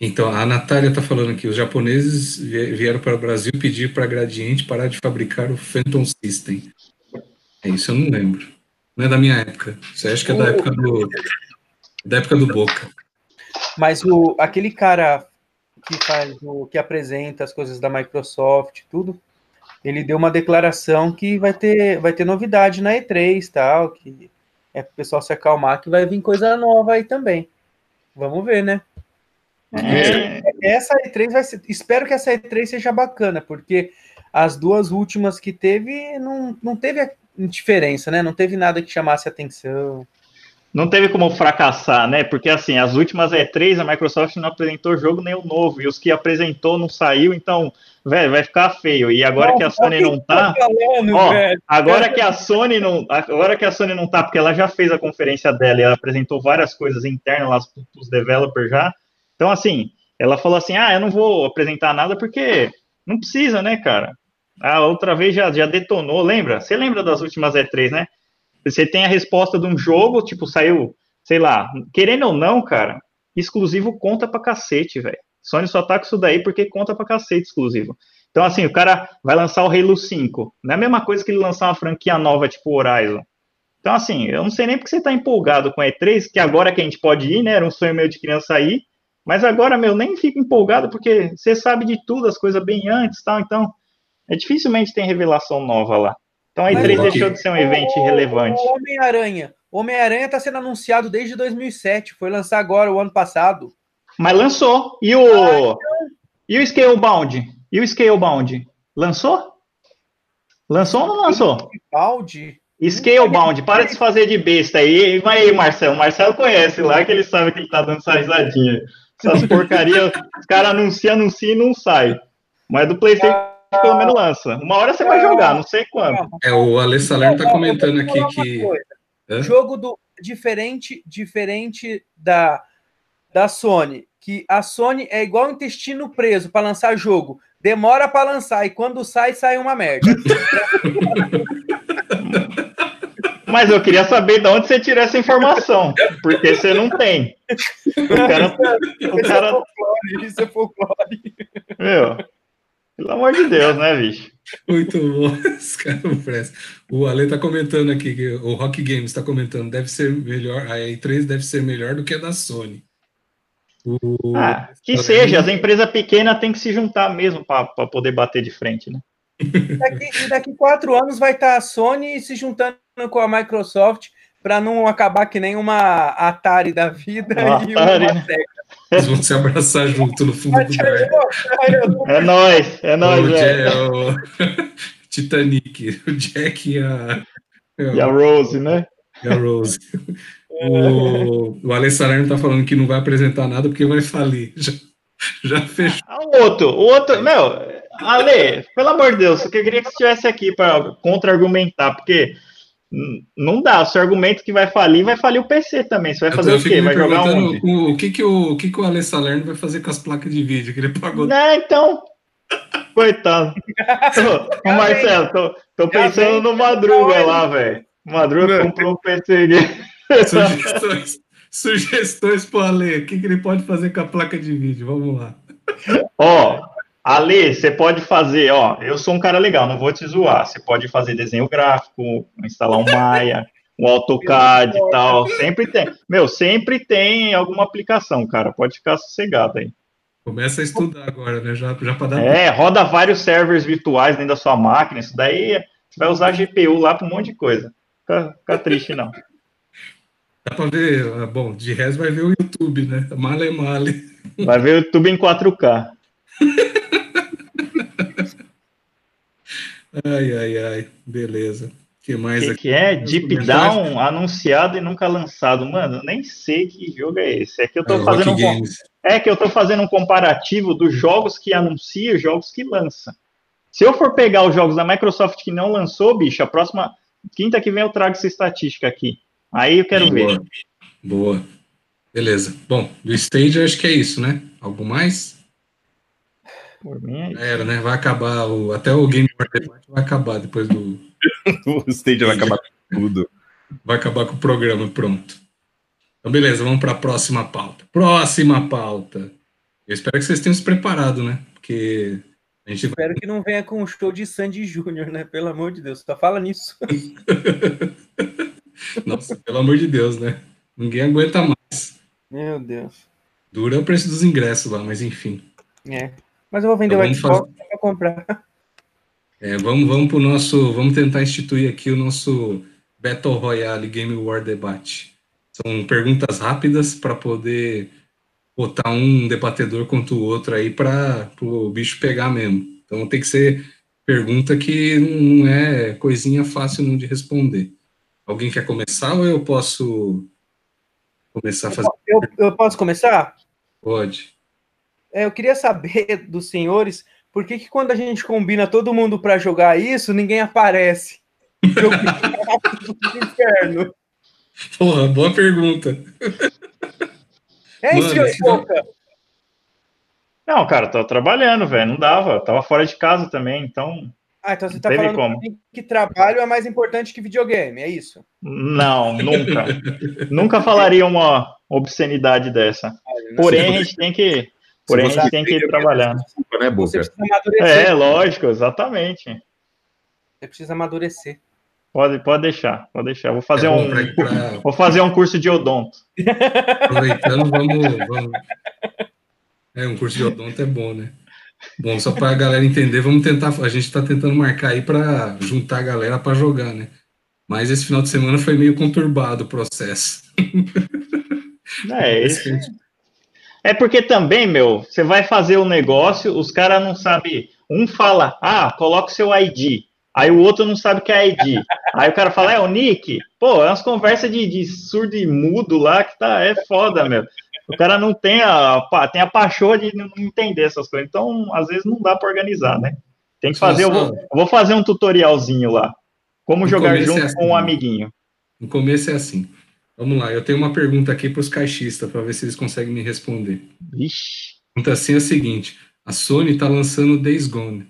Então, a Natália está falando aqui, os japoneses vieram para o Brasil pedir para a Gradiente parar de fabricar o Phantom System. É isso eu não lembro. Não é da minha época. Você acha que é da época do da época do Boca. Mas o aquele cara que faz o que apresenta as coisas da Microsoft, tudo, ele deu uma declaração que vai ter vai ter novidade na E3, tal, que é para o pessoal se acalmar que vai vir coisa nova aí também. Vamos ver, né? É. Essa E3 vai ser, espero que essa E3 seja bacana, porque as duas últimas que teve não, não teve diferença, né? Não teve nada que chamasse atenção não teve como fracassar, né? Porque assim, as últimas E3 a Microsoft não apresentou jogo nenhum novo e os que apresentou não saiu, então, velho, vai ficar feio. E agora não, que a Sony não tá, falando, ó, agora que a Sony não, agora que a Sony não tá, porque ela já fez a conferência dela e ela apresentou várias coisas internas lá os developers já. Então assim, ela falou assim: "Ah, eu não vou apresentar nada porque não precisa, né, cara?" A outra vez já, já detonou, lembra? Você lembra das últimas E3, né? Você tem a resposta de um jogo, tipo, saiu, sei lá, querendo ou não, cara, exclusivo conta pra cacete, velho. Sony só tá com isso daí porque conta pra cacete exclusivo. Então, assim, o cara vai lançar o Halo 5. Não é a mesma coisa que ele lançar uma franquia nova, tipo Horizon. Então, assim, eu não sei nem porque você tá empolgado com a E3, que agora que a gente pode ir, né? Era um sonho meio de criança aí. Mas agora, meu, nem fico empolgado porque você sabe de tudo, as coisas bem antes, tal. Então, é dificilmente tem revelação nova lá. Então a E3 deixou de ser um evento relevante. Homem-Aranha. Homem-Aranha está sendo anunciado desde 2007. Foi lançar agora, o ano passado. Mas lançou. E o. Ah, então... E o Scalebound? E o Scalebound? Lançou? Lançou ou não lançou? Scalebound? Scalebound, para de se fazer de besta aí. Vai aí, Marcelo. Marcelo conhece lá, que ele sabe que ele tá dando essa risadinha. Essas porcarias, os caras anunciam, anunciam e não sai. Mas do PlayStation pelo menos lança. Uma hora você vai jogar, não sei quando. É, o Alê Salerno tá comentando aqui que. Jogo do diferente, diferente da, da Sony. Que a Sony é igual um intestino preso para lançar jogo. Demora para lançar e quando sai, sai uma merda. Mas eu queria saber de onde você tirou essa informação, porque você não tem. O cara. O é cara... Isso é folclore. Meu, pelo amor de Deus, né, bicho? Muito bom. Esse cara O Ale tá comentando aqui, que o Rock Games está comentando, deve ser melhor, a E3 deve ser melhor do que a da Sony. O... Ah, que seja, as empresas pequenas têm que se juntar mesmo para poder bater de frente, né? Daqui, daqui quatro anos vai estar tá a Sony se juntando com a Microsoft para não acabar que nem uma Atari da vida e Atari, uma Sega. Eles vão se abraçar junto no fundo do mar. É nóis, é nóis, o, é. o Titanic, o Jack e a... E a Rose, né? E a Rose. O, o Alessandro tá falando que não vai apresentar nada porque vai falir. Já, já fechou. Ah, o outro, o outro, meu, Ale, pelo amor de Deus, eu queria que você estivesse aqui para contra-argumentar, porque não dá, o seu argumento que vai falir, vai falir o PC também. Você vai fazer o quê? Vai jogar onde? O, o, que, que, o, o que, que o Alê Salerno vai fazer com as placas de vídeo que ele pagou? Não, então. Coitado. Ô, Marcelo, tô, tô pensando no Madruga lá, velho. Madruga comprou um PC Sugestões, sugestões pro Ale. O que, que ele pode fazer com a placa de vídeo? Vamos lá. Ó, Ale, você pode fazer, ó, eu sou um cara legal, não vou te zoar. Você pode fazer desenho gráfico, instalar um Maya, um AutoCAD e tal. Sempre tem. Meu, sempre tem alguma aplicação, cara. Pode ficar sossegado aí. Começa a estudar agora, né? Já, já para dar. É, roda vários servers virtuais dentro da sua máquina. Isso daí você vai usar GPU lá para um monte de coisa. Fica, fica triste, não. Dá para ver, ah, bom, de resto vai ver o YouTube, né? Male male. Vai ver o YouTube em 4K. ai, ai, ai, beleza. que mais que aqui? que é? Deep Down anunciado e nunca lançado. Mano, eu nem sei que jogo é esse. É que eu tô é, fazendo um, é que eu tô fazendo um comparativo dos jogos que anuncia e jogos que lança. Se eu for pegar os jogos da Microsoft que não lançou, bicho, a próxima quinta que vem eu trago essa estatística aqui. Aí eu quero Boa. ver. Boa. Beleza. Bom, do stage acho que é isso, né? Algo mais? Por mim é isso. Era, né? Vai acabar, o, até o Game Debate vai acabar depois do. o stage vai acabar com tudo. Vai acabar com o programa, pronto. Então, beleza, vamos para a próxima pauta. Próxima pauta. Eu espero que vocês tenham se preparado, né? Porque a gente Espero vai... que não venha com um show de Sandy Júnior, né? Pelo amor de Deus, só fala nisso. Nossa, pelo amor de Deus, né? Ninguém aguenta mais. Meu Deus. Dura o preço dos ingressos lá, mas enfim. É. Mas eu vou vender então, o Xbox fazer... para comprar. É, vamos, vamos pro nosso. Vamos tentar instituir aqui o nosso Battle Royale Game War Debate. São perguntas rápidas para poder botar um debatedor contra o outro aí para o bicho pegar mesmo. Então tem que ser pergunta que não é coisinha fácil não de responder. Alguém quer começar ou eu posso começar a fazer? Eu, eu posso começar? Pode. É, eu queria saber dos senhores por que, que quando a gente combina todo mundo para jogar isso, ninguém aparece. inferno. Porra, boa pergunta. É isso, Mano, Não, cara, tô trabalhando, velho. Não dava. Tava fora de casa também, então. Ah, então você tá falando como. que trabalho é mais importante que videogame, é isso? Não, nunca. nunca falaria uma obscenidade dessa. Ah, Porém, a gente tem que. Porém, a gente tem que ir trabalhando. Né, você precisa amadurecer. É, lógico, exatamente. Você precisa amadurecer. Pode, pode deixar, pode deixar. Vou fazer, é um, pra... vou fazer um curso de odonto. Aproveitando, vamos, vamos, É, um curso de odonto é bom, né? Bom, só para a galera entender, vamos tentar. A gente está tentando marcar aí para juntar a galera para jogar, né? Mas esse final de semana foi meio conturbado o processo. É, esse... é porque também, meu, você vai fazer o um negócio, os caras não sabem. Um fala, ah, coloca o seu ID. Aí o outro não sabe o que é ID. Aí o cara fala, é o Nick? Pô, é umas conversas de, de surdo e mudo lá que tá, é foda, meu. O cara não tem a, tem a paixão de não entender essas coisas. Então, às vezes, não dá para organizar, né? Tem que fazer, eu vou, eu vou fazer um tutorialzinho lá. Como no jogar junto é assim, com um amiguinho. No começo é assim. Vamos lá, eu tenho uma pergunta aqui para os caixistas, para ver se eles conseguem me responder. Vixe. Pergunta assim é a seguinte: a Sony está lançando Days Gone.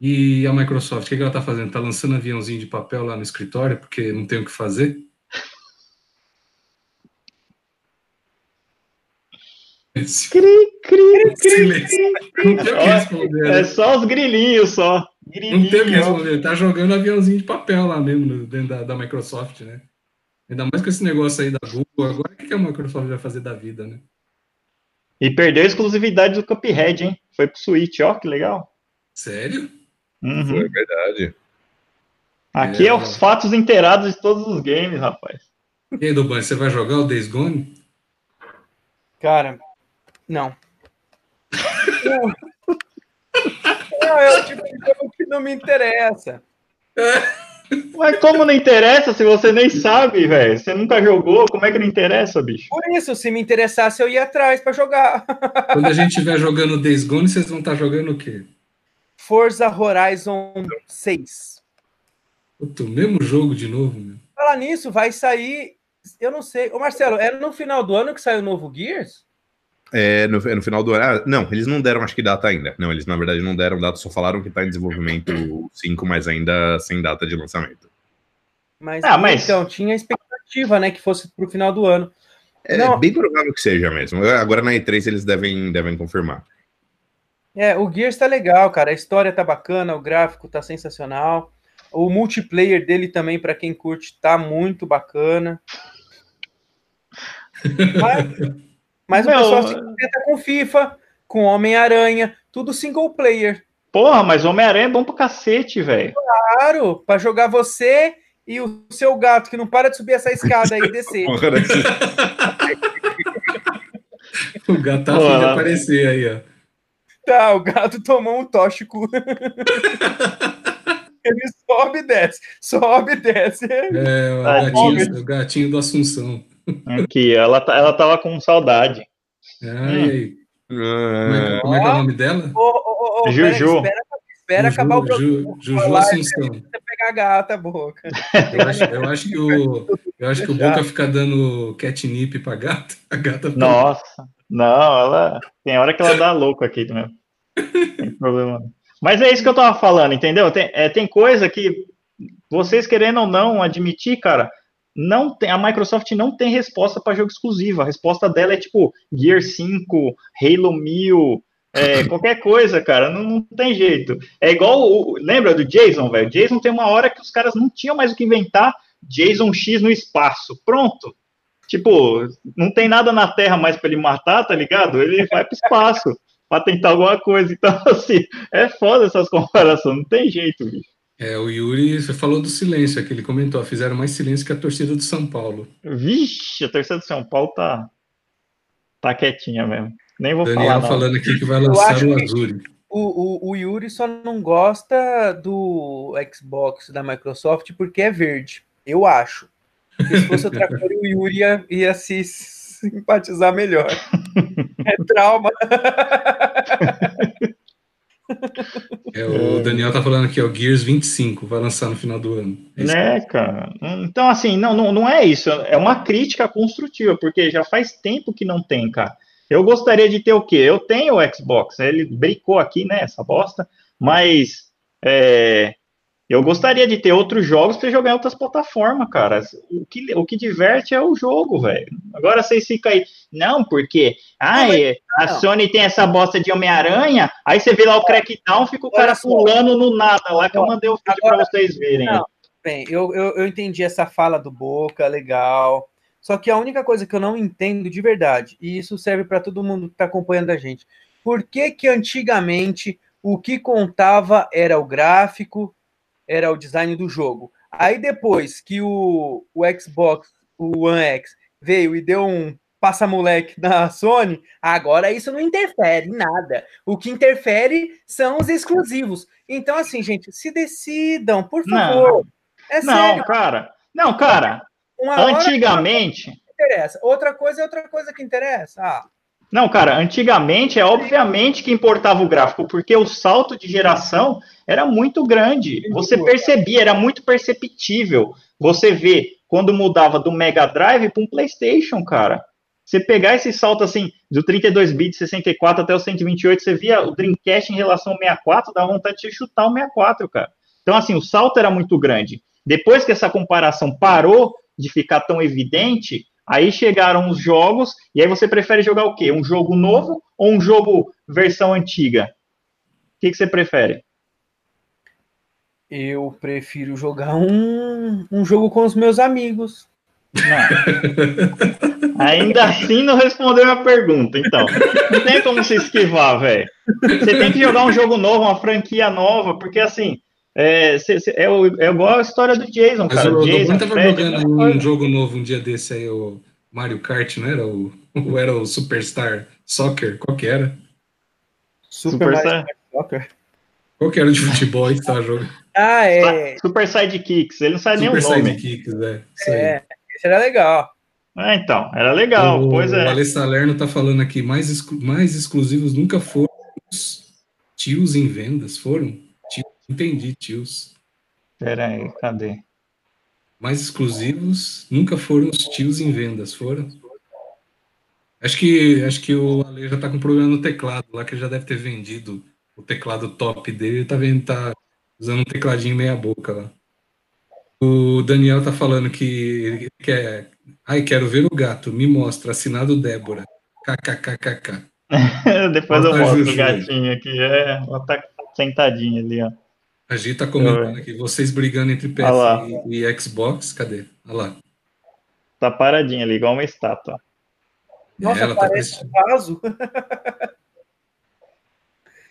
E a Microsoft, o que, ela está fazendo? Está lançando aviãozinho de papel lá no escritório porque não tem o que fazer? Cri, cri, cri, cri, Não tem o que responder. É né? só os grilinhos só. Grilinho. Não tem o que responder. Tá jogando aviãozinho de papel lá mesmo, dentro da, da Microsoft, né? Ainda mais com esse negócio aí da Google. Agora, o que a Microsoft vai fazer da vida, né? E perdeu a exclusividade do Cuphead, hein? Foi pro Switch, ó, que legal. Sério? Uhum. Foi verdade. Aqui é, é os fatos inteirados de todos os games, rapaz. E aí, Duban, você vai jogar o Days Gone? Cara, não. não. não, é o tipo de jogo que não me interessa. Mas como não interessa se você nem sabe, velho? Você nunca jogou, como é que não interessa, bicho? Por isso, se me interessasse, eu ia atrás para jogar. Quando a gente estiver jogando Days Gone, vocês vão estar tá jogando o quê? Forza Horizon 6. Puta, o mesmo jogo de novo, meu. Falar nisso, vai sair. Eu não sei. Ô, Marcelo, era no final do ano que saiu o novo Gears? É, no, no, final do ano. Ah, não, eles não deram, acho que data ainda. Não, eles na verdade não deram data, só falaram que está em desenvolvimento 5, mas ainda sem data de lançamento. Mas, ah, mas... então, tinha expectativa, né, que fosse para o final do ano. É não. bem provável que seja mesmo. Agora na E3 eles devem, devem confirmar. É, o Gears está legal, cara. A história tá bacana, o gráfico tá sensacional. O multiplayer dele também, para quem curte, tá muito bacana. Mas, mas Meu... o pessoal se contenta com FIFA, com Homem-Aranha, tudo single player. Porra, mas Homem-Aranha é bom pra cacete, velho. Claro, pra jogar você e o seu gato que não para de subir essa escada aí e descer. o gato tá afim de aparecer aí, ó. Tá, o gato tomou um tóxico. Ele sobe e desce, sobe e desce. É, o, gatinho, o gatinho do Assunção. Aqui, ela, tá, ela tava com saudade. Ai, hum. Como, é, como é que é o nome dela? Oh, oh, oh, Juju. Espera, espera Juju, acabar o programa. Juju Assunção. Você pegar a gata, boca. Eu acho, eu acho que o, eu acho que o Boca fica dando catnip pra gata. A gata Nossa, não, ela tem hora que ela dá louco aqui mesmo. Tem problema. Mas é isso que eu tava falando, entendeu? Tem, é, tem coisa que vocês querendo ou não admitir, cara, não tem, a Microsoft não tem resposta para jogo exclusivo. A resposta dela é tipo Gear 5, Halo 1000, é, qualquer coisa, cara. Não, não, tem jeito. É igual. O, lembra do Jason, velho? Jason tem uma hora que os caras não tinham mais o que inventar. Jason X no espaço. Pronto. Tipo, não tem nada na Terra mais para ele matar, tá ligado? Ele vai pro espaço para tentar alguma coisa. Então, assim, é foda essas comparações. Não tem jeito, bicho. É, o Yuri, você falou do silêncio aqui, ele comentou, fizeram mais silêncio que a torcida do São Paulo. Vixe, a torcida do São Paulo tá, tá quietinha mesmo. Nem vou Daniel falar. Daniel falando aqui que vai lançar o Azure. O, o, o Yuri só não gosta do Xbox da Microsoft porque é verde, eu acho. Porque se fosse outra cor, o Yuri ia, ia se simpatizar melhor. É trauma. É, o Daniel tá falando aqui, ó, Gears 25, vai lançar no final do ano. É né, cara? Então, assim, não, não, não é isso. É uma crítica construtiva, porque já faz tempo que não tem, cara. Eu gostaria de ter o quê? Eu tenho o Xbox, ele brincou aqui, né, essa bosta, mas é, eu gostaria de ter outros jogos para jogar em outras plataformas, cara. O que, o que diverte é o jogo, velho. Agora vocês ficam aí, não, porque ai, a Sony tem essa bosta de Homem-Aranha, aí você vê lá o Crackdown, fica o cara pulando no nada lá, que eu mandei o vídeo para vocês verem. Não, bem, eu, eu, eu entendi essa fala do Boca, legal. Só que a única coisa que eu não entendo de verdade, e isso serve para todo mundo que está acompanhando a gente, por que que antigamente o que contava era o gráfico, era o design do jogo. Aí depois que o, o Xbox, o One X, veio e deu um passa-moleque na Sony, agora isso não interfere em nada. O que interfere são os exclusivos. Então, assim, gente, se decidam, por favor. Não, é não cara. Não, cara. Uma antigamente. Outra coisa é outra coisa que interessa. Ah. Não, cara, antigamente é obviamente que importava o gráfico, porque o salto de geração era muito grande. Você percebia, era muito perceptível. Você vê quando mudava do Mega Drive para um PlayStation, cara. Você pegar esse salto assim, do 32 bits 64 até o 128, você via o Dreamcast em relação ao 64, dá vontade de chutar o 64, cara. Então, assim, o salto era muito grande. Depois que essa comparação parou de ficar tão evidente, aí chegaram os jogos, e aí você prefere jogar o quê? Um jogo novo ou um jogo versão antiga? O que, que você prefere? Eu prefiro jogar um, um jogo com os meus amigos. Não. Ainda assim não respondeu a pergunta, então. Não tem como se esquivar, velho. Você tem que jogar um jogo novo, uma franquia nova, porque assim. É, cê, cê, é, é igual a história do Jason, Mas cara. O Jason tava Fred, jogando um jogo novo um dia desse aí, o Mario Kart, não era? O, ou era o Superstar Soccer? Qual que era? Super Superstar Soccer. Qual que era de futebol que tava jogando? Ah, é. Super Sidekicks, ele não sabe nem o nome. Super Sidekicks, é. é. Isso era legal. É, então, era legal, o, pois é. O Salerno tá falando aqui, mais, exclu mais exclusivos nunca foram os tios em vendas, foram? Entendi, tios. Pera aí, cadê? Mais exclusivos nunca foram os tios em vendas, foram? Acho que, acho que o Ale já tá com problema no teclado lá, que ele já deve ter vendido o teclado top dele, tá vendo, tá usando um tecladinho meia boca lá. O Daniel tá falando que quer. Ai, quero ver o gato. Me mostra. Assinado Débora. KKKKK. Depois eu mostro o gatinho aqui. É, ela tá sentadinha ali, ó. A Gi tá comentando aqui. Vocês brigando entre PS e, e, Xbox. Cadê? Olha lá. Tá paradinha ali, igual uma estátua. Nossa, ela tá parece tá um vaso.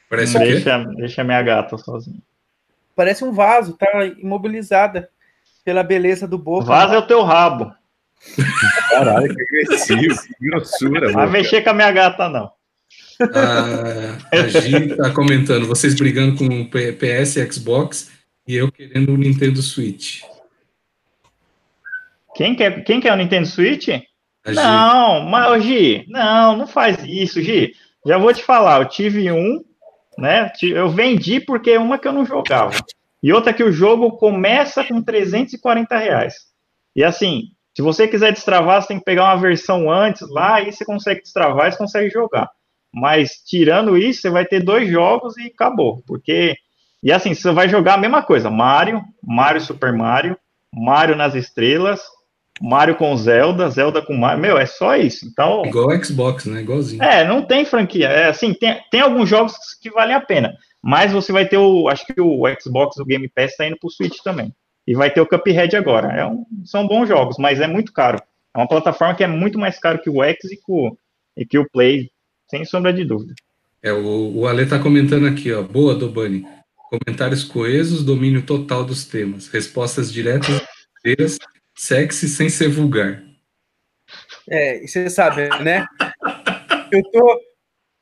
Parece deixa, o quê? Deixa minha gata sozinha. Parece um vaso, tá imobilizada pela beleza do Boca. Vaza é o teu rabo. Caralho, que agressivo, que grossura. Vai mexer com a minha gata, não. A, a Gi tá comentando, vocês brigando com PS e Xbox e eu querendo o Nintendo Switch. Quem quer, quem quer o Nintendo Switch? Não, mas, Gi, não, não faz isso, Gi. Já vou te falar, eu tive um, né? Eu vendi porque é uma que eu não jogava. E outra que o jogo começa com 340 reais. E assim, se você quiser destravar, você tem que pegar uma versão antes lá, aí você consegue destravar e você consegue jogar. Mas tirando isso, você vai ter dois jogos e acabou. Porque. E assim, você vai jogar a mesma coisa: Mario, Mario Super Mario, Mario nas estrelas, Mario com Zelda, Zelda com Mario. Meu, é só isso. Então. Igual Xbox, né? Igualzinho. É, não tem franquia. É assim, tem, tem alguns jogos que valem a pena. Mas você vai ter o. Acho que o Xbox, o Game Pass, está indo para o Switch também. E vai ter o Cuphead agora. É um, são bons jogos, mas é muito caro. É uma plataforma que é muito mais caro que o X e que o, e que o Play, sem sombra de dúvida. É, o, o Ale está comentando aqui, ó. Boa, Dobani. Comentários coesos, domínio total dos temas. Respostas diretas, sexy sem ser vulgar. É, e você sabe, né? Eu tô.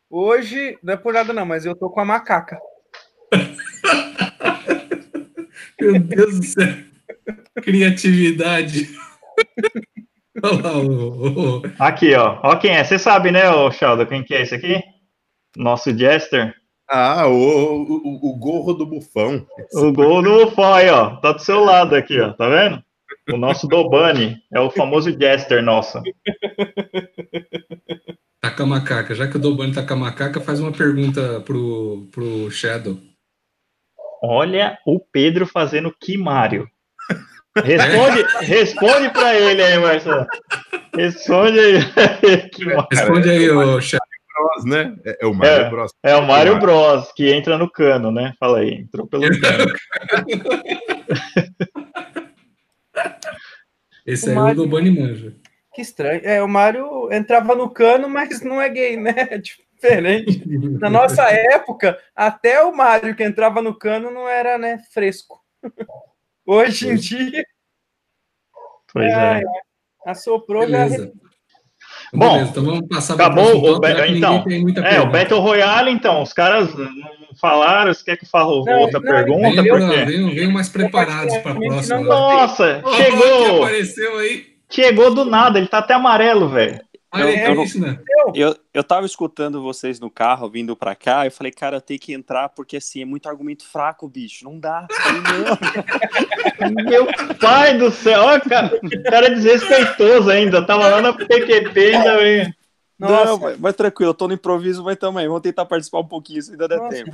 Hoje, não é por nada não, mas eu tô com a macaca. Meu Deus do céu. Criatividade. O, o... Aqui, ó. Ó quem é. Você sabe, né, ô Sheldon, quem que é esse aqui? Nosso Jester. Ah, o, o, o gorro do bufão. O gorro do bufão aí, ó. Tá do seu lado aqui, ó. Tá vendo? O nosso Dobani é o famoso Jester nosso. Tá com a macaca. Já que o Dobani tá com a macaca, faz uma pergunta pro, pro Shadow. Olha o Pedro fazendo que Mário. Responde, responde para ele aí, Marcelo. Responde aí. responde aí, o Shadow. Bros, né? É, é o Mario é, Bros. É o Mario Bros, que entra no cano, né? Fala aí, entrou pelo cano. Esse o aí Mario... é o do Bunny Manja. Que estranho. É, o Mario entrava no cano, mas não é gay, né? Tipo, diferente. Na nossa época, até o Mario que entrava no cano não era, né, fresco. Hoje em dia. Pois é. é. Assoprou Beleza. Bom, Beleza, então vamos passar acabou o então, é, o Battle Royale, então, os caras não falaram, você quer que eu fale outra não, pergunta? Venham, venham mais preparados para a próxima. Nossa, oh, chegou! apareceu aí. Chegou do nada, ele tá até amarelo, velho. Eu, eu, né? eu, eu tava escutando vocês no carro vindo pra cá, eu falei, cara, eu tenho que entrar porque assim é muito argumento fraco, bicho. Não dá. Meu pai do céu, olha, cara, cara desrespeitoso ainda. Eu tava lá na PQP ainda vem. Não, mas, mas, tranquilo, eu tô no improviso, mas também. Vamos tentar participar um pouquinho, se ainda der Nossa. tempo.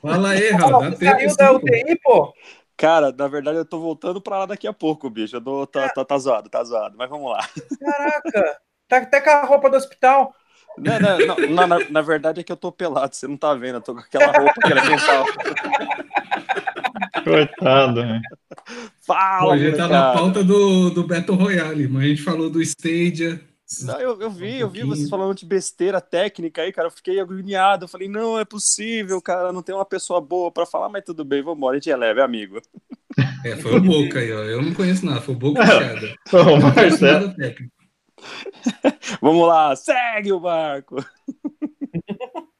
Fala aí, Raul. Saiu da UTI, pô? Cara, na verdade eu tô voltando pra lá daqui a pouco, bicho. Eu tô, tá, tá, tá zoado, tá zoado, mas vamos lá. Caraca! Tá até com a roupa do hospital. Não, não, não, na, na, verdade é que eu tô pelado, você não tá vendo, eu tô com aquela roupa que era quental. Coitado, né? Fala, gente tá na pauta do, do Battle Royale, mas a gente falou do Stadia. Não, eu, eu vi, um eu vi vocês falando de besteira técnica aí, cara. Eu fiquei agoniado. Eu falei, não, é possível, cara. Não tem uma pessoa boa pra falar, mas tudo bem, vamos embora. A gente é leve, amigo. É, foi o Boca aí, ó. Eu não conheço nada, foi o Boca. Não, não conheço nada técnico. Vamos lá, segue o barco.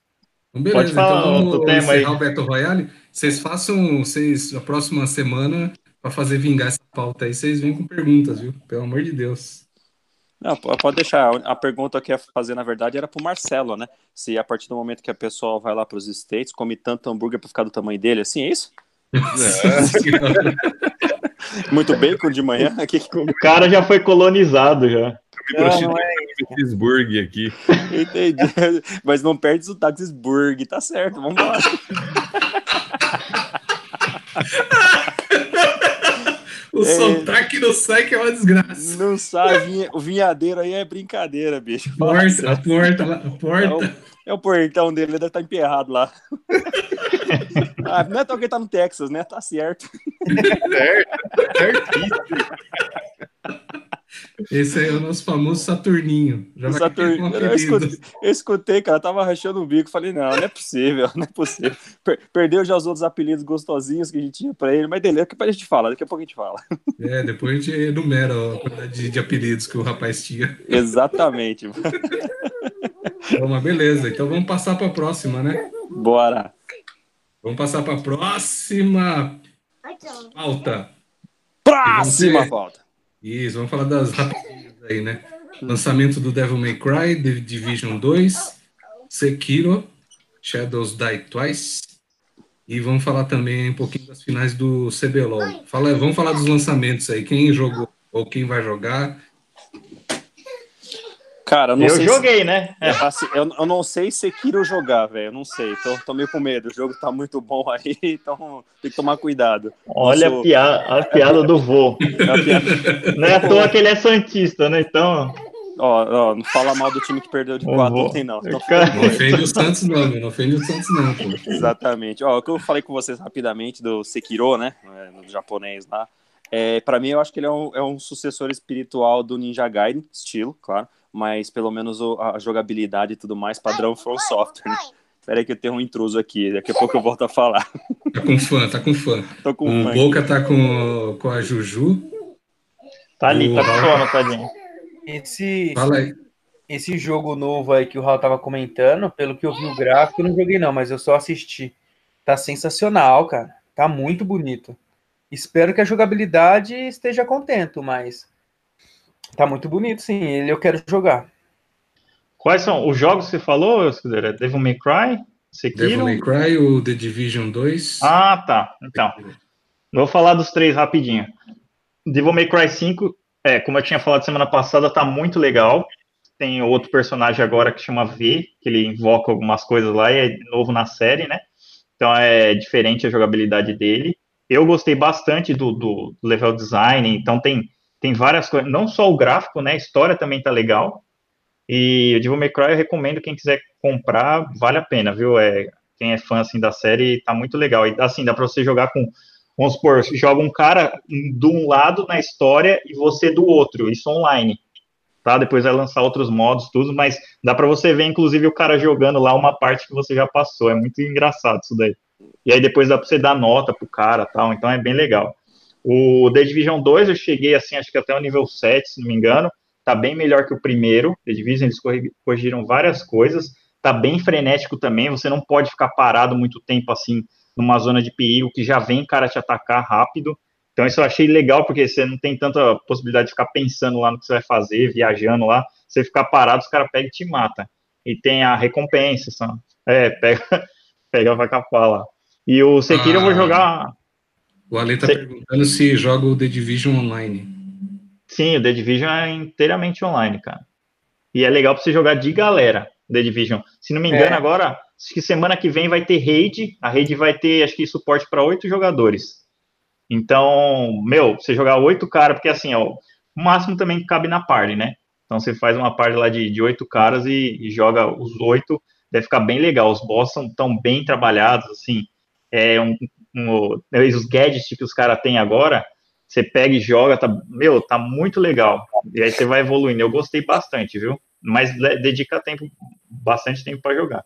Então, beleza, Pode falar então vamos tema aí. o Battle Royale. Vocês façam, vocês, a próxima semana, para fazer vingar essa pauta aí, vocês vêm com perguntas, viu? Pelo amor de Deus. Não, pode deixar. A pergunta que eu ia fazer, na verdade, era pro Marcelo, né? Se a partir do momento que a pessoa vai lá para os States, come tanto hambúrguer para ficar do tamanho dele, assim, é isso? É. Muito bacon de manhã. O cara já foi colonizado já me prostituir é Pittsburgh aqui. Entendi. Mas não perde o Taxisburg, tá certo, vamos lá. o é... sotaque não sai que é uma desgraça. Não sai, o vinhadeiro aí é brincadeira, bicho. Porta, a porta, a porta. É o, é o portão dele, ele deve estar tá emperrado lá. ah, não é tão que ele tá no Texas, né? Tá certo. Certo, certíssimo. Esse aí é o nosso famoso Saturninho. Já Saturn... eu, escutei, eu escutei, cara, tava rachando o bico. Falei, não, não é possível, não é possível. Per perdeu já os outros apelidos gostosinhos que a gente tinha pra ele, mas dele, depois a gente fala, daqui a pouco a gente fala. É, depois a gente enumera a quantidade de, de apelidos que o rapaz tinha. Exatamente. Bom, mas beleza, então vamos passar pra próxima, né? Bora. Vamos passar pra próxima pauta. Próxima pauta. Isso, vamos falar das rapidinhas aí, né? Lançamento do Devil May Cry, The Division 2, Sekiro, Shadows Die Twice. E vamos falar também um pouquinho das finais do CBLOL. Fala, vamos falar dos lançamentos aí. Quem jogou ou quem vai jogar Cara, eu não eu sei joguei, se... né? É, assim, eu, eu não sei se quero jogar, velho. Eu não sei. Tô, tô meio com medo. O jogo tá muito bom aí, então tem que tomar cuidado. Olha sou... a, piada, a piada do vô. É piada... Não é à toa que ele é santista, né? Então. Ó, ó, não fala mal do time que perdeu de 4 ontem, não. Então, não ofende o Santos, não, meu. Não ofende o Santos, não. Pô. Exatamente. Ó, o que eu falei com vocês rapidamente do Sekiro, né? É, no japonês lá. É, para mim, eu acho que ele é um, é um sucessor espiritual do Ninja Gaiden, estilo, claro mas pelo menos a jogabilidade e tudo mais, padrão From Software. Né? Espera aí que eu tenho um intruso aqui, daqui a pouco eu volto a falar. Tá com fã, tá com fã. Tô com o fã Boca aqui. tá com, com a Juju. Tá ali, o tá com sono, tadinho. Esse, Fala aí. esse jogo novo aí que o Raul tava comentando, pelo que eu vi o gráfico, eu não joguei não, mas eu só assisti. Tá sensacional, cara. Tá muito bonito. Espero que a jogabilidade esteja contento, mas Tá muito bonito, sim. Ele eu quero jogar. Quais são os jogos que você falou, Scudeira? Devil May Cry? Sekiro? Devil May Cry ou The Division 2? Ah, tá. Então, vou falar dos três rapidinho. Devil May Cry 5, é, como eu tinha falado semana passada, tá muito legal. Tem outro personagem agora que chama V, que ele invoca algumas coisas lá e é novo na série, né? Então é diferente a jogabilidade dele. Eu gostei bastante do, do level design, então tem tem várias coisas, não só o gráfico, né? A história também tá legal. E o Devil May Cry eu recomendo quem quiser comprar, vale a pena, viu? É, quem é fã assim da série tá muito legal. E assim, dá para você jogar com vamos supor, joga um cara de um lado na história e você do outro, isso online. tá? Depois vai lançar outros modos, tudo, mas dá para você ver, inclusive, o cara jogando lá uma parte que você já passou. É muito engraçado isso daí. E aí depois dá para você dar nota pro cara tal, então é bem legal. O The Division 2 eu cheguei assim, acho que até o nível 7, se não me engano. Tá bem melhor que o primeiro. The Division eles corrigiram várias coisas. Tá bem frenético também. Você não pode ficar parado muito tempo assim numa zona de perigo que já vem cara te atacar rápido. Então isso eu achei legal porque você não tem tanta possibilidade de ficar pensando lá no que você vai fazer, viajando lá. Você ficar parado, os caras pegam e te mata. E tem a recompensa, sabe? É, pega, pega vai capar lá. E o Sekiro ah, eu vou ah. jogar. O Ale tá Se... perguntando se joga o The Division online. Sim, o The Division é inteiramente online, cara. E é legal pra você jogar de galera, The Division. Se não me engano, é. agora, acho que semana que vem vai ter raid. A raid vai ter, acho que, suporte para oito jogadores. Então, meu, você jogar oito caras, porque assim, ó, o máximo também cabe na party, né? Então você faz uma party lá de oito caras e, e, joga os oito, deve ficar bem legal. Os boss são tão bem trabalhados, assim é, um, um, os gadgets que os caras têm agora, você pega e joga, tá, meu, tá muito legal. E aí você vai evoluindo. Eu gostei bastante, viu? Mas dedica tempo, bastante tempo para jogar.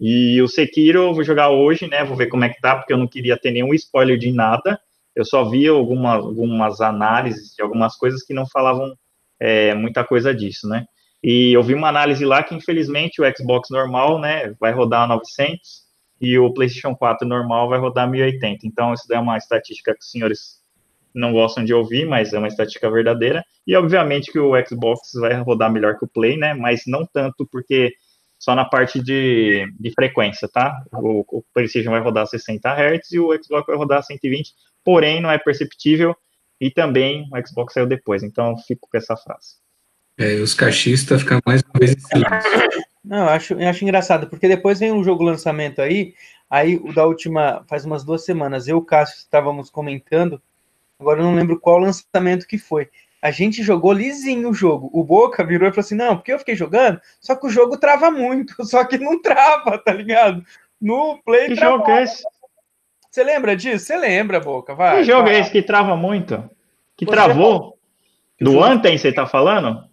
E o Sekiro eu vou jogar hoje, né? Vou ver como é que tá, porque eu não queria ter nenhum spoiler de nada. Eu só vi alguma, algumas análises de algumas coisas que não falavam é, muita coisa disso, né? E eu vi uma análise lá que, infelizmente, o Xbox normal, né, vai rodar a 900 e o PlayStation 4 normal vai rodar 1080. Então, isso é uma estatística que os senhores não gostam de ouvir, mas é uma estatística verdadeira. E, obviamente, que o Xbox vai rodar melhor que o Play, né? Mas não tanto, porque só na parte de, de frequência, tá? O, o PlayStation vai rodar 60 Hz e o Xbox vai rodar 120, porém, não é perceptível. E também o Xbox saiu depois, então fico com essa frase. É, os cachistas ficam mais uma vez em silêncio. Não, eu acho, eu acho engraçado, porque depois vem um jogo lançamento aí, aí o da última, faz umas duas semanas, eu e o Cássio estávamos comentando, agora eu não lembro qual lançamento que foi. A gente jogou lisinho o jogo. O Boca virou e falou assim: não, porque eu fiquei jogando, só que o jogo trava muito, só que não trava, tá ligado? No Play. Que trava. jogo é esse? Você lembra disso? Você lembra, Boca? Vai. Que jogo vai. é esse que trava muito? Que Você travou? Do jogo... Anthem, você tá falando?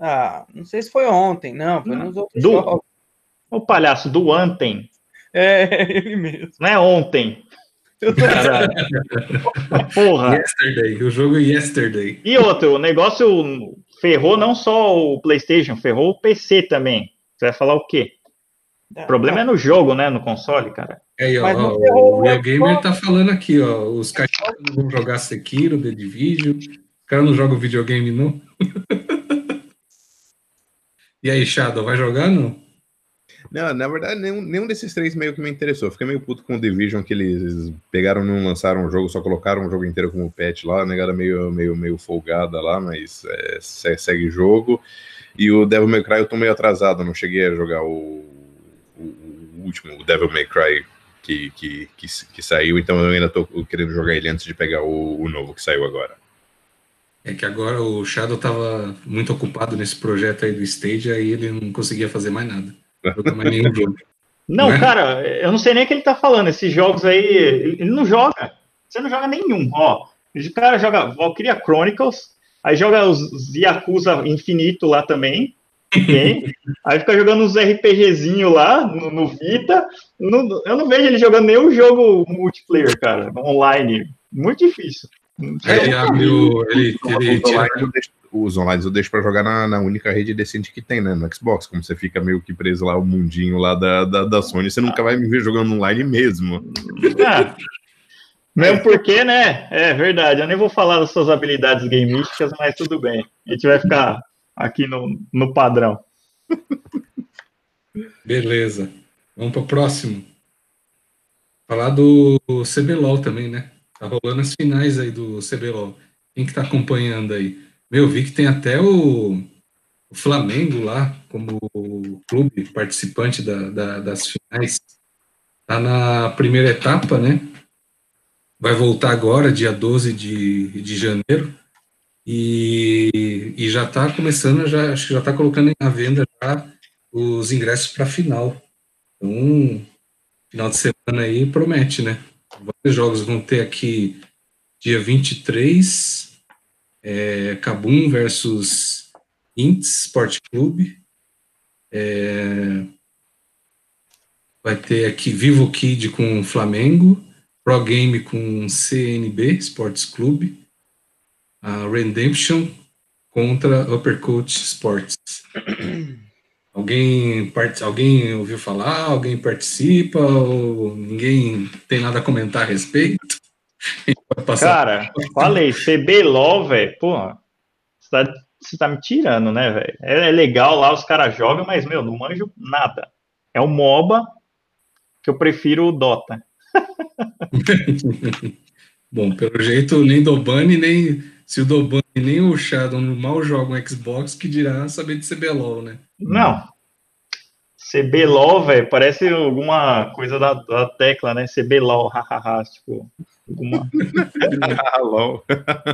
Ah, não sei se foi ontem, não, foi nos outros do, jogos. O palhaço do ontem. É, ele mesmo. Não é ontem. Porra. Yesterday, o jogo é Yesterday. E outro, o negócio ferrou não só o PlayStation, ferrou o PC também. Você vai falar o quê? O problema é no jogo, né? No console, cara. É aí, ó, ó o Real Gamer tá falando aqui, ó. Os caras não vão jogar Sekiro, The Division. Os caras não jogam videogame, não. E aí, Shadow, vai jogar não? Não, na verdade, nenhum, nenhum desses três meio que me interessou. Fiquei meio puto com o Division, que eles pegaram, não lançaram o jogo, só colocaram o jogo inteiro como patch lá, a negada meio, meio, meio folgada lá, mas é, segue jogo. E o Devil May Cry eu tô meio atrasado, não cheguei a jogar o, o, o último, o Devil May Cry que, que, que, que, saiu, então eu ainda tô querendo jogar ele antes de pegar o, o novo que saiu agora. É que agora o Shadow estava muito ocupado nesse projeto aí do Stage, aí ele não conseguia fazer mais nada. Não mais nenhum jogo. Não, não é? cara, eu não sei nem o que ele tá falando. Esses jogos aí, ele não joga. Você não joga nenhum, ó. O cara joga Valkyria Chronicles, aí joga os Yakuza Infinito lá também. Okay? aí fica jogando uns RPGzinho lá no, no Vita. No, eu não vejo ele jogando nenhum jogo multiplayer, cara, online. Muito difícil. Ele abriu. Ele, ele tira... Os online eu deixo pra jogar na, na, única rede decente que tem, né? No Xbox. Como você fica meio que preso lá, o mundinho lá da, da, da Sony, você nunca vai me ver jogando online mesmo. Ah, mesmo porque, né? É verdade. Eu nem vou falar das suas habilidades gamísticas, mas tudo bem. A gente vai ficar aqui no, no padrão. Beleza. Vamos para o próximo. Falar do CBLOL também, né? Tá rolando as finais aí do CBLOL. Quem que tá acompanhando aí? Meu, vi que tem até o, o Flamengo lá, como clube participante da, da, das finais. Tá na primeira etapa, né? Vai voltar agora, dia 12 de, de janeiro. E, e já está começando, já, acho que já está colocando à venda já os ingressos para a final. Então, final de semana aí promete, né? Vários jogos vão ter aqui dia 23, é, Kabum versus Ints Sport Clube. É, vai ter aqui Vivo Kid com Flamengo, Pro Game com CNB Sports Clube, a Redemption contra Uppercut Sports. Alguém, part... alguém ouviu falar? Alguém participa? Ou ninguém tem nada a comentar a respeito? Cara, falei, CBLOL, velho, porra, você tá, você tá me tirando, né, velho? É, é, legal lá, os caras jogam, mas, meu, não manjo nada. É o MOBA que eu prefiro o Dota. Bom, pelo jeito, nem Dobani, nem. Se o Dobani nem o Shadow mal jogam Xbox, que dirá saber de CBLOL, né? Não. CBLOL, velho, parece alguma coisa da, da tecla, né? CBLOL, hahaha, tipo. Alguma... LOL.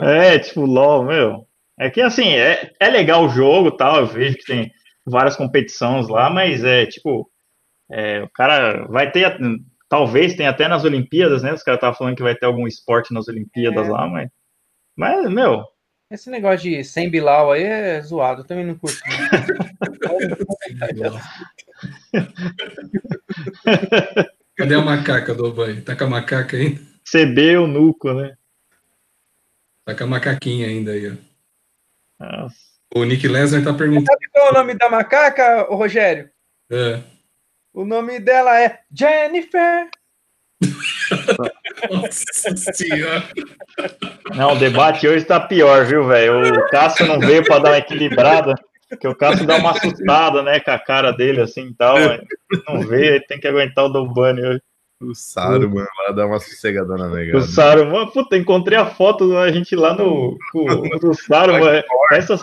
é, tipo, LOL, meu. É que assim, é, é legal o jogo tal, eu vejo que tem várias competições lá, mas é tipo. É, o cara vai ter Talvez tenha até nas Olimpíadas, né? Os caras estavam falando que vai ter algum esporte nas Olimpíadas é. lá, mas. Mas, meu. Esse negócio de sem Bilal aí é zoado, eu também não curto. Cadê a macaca do banho? Tá com a macaca ainda? CB o nuco, né? Tá com a macaquinha ainda aí, ó. Nossa. O Nick Lesnar tá perguntando. Sabe qual é o nome da macaca, Rogério? É. O nome dela é Jennifer. Nossa senhora. Não, o debate hoje tá pior, viu, velho? O Cássio não veio para dar uma equilibrada, porque o Cássio dá uma assustada, né, com a cara dele assim e tal. Não vê, tem que aguentar o Dobani hoje. O Saro, mano, lá dá uma sossegadona legal. O Saro, mano, puta, encontrei a foto da gente lá no. no do Saro, mano. Essas,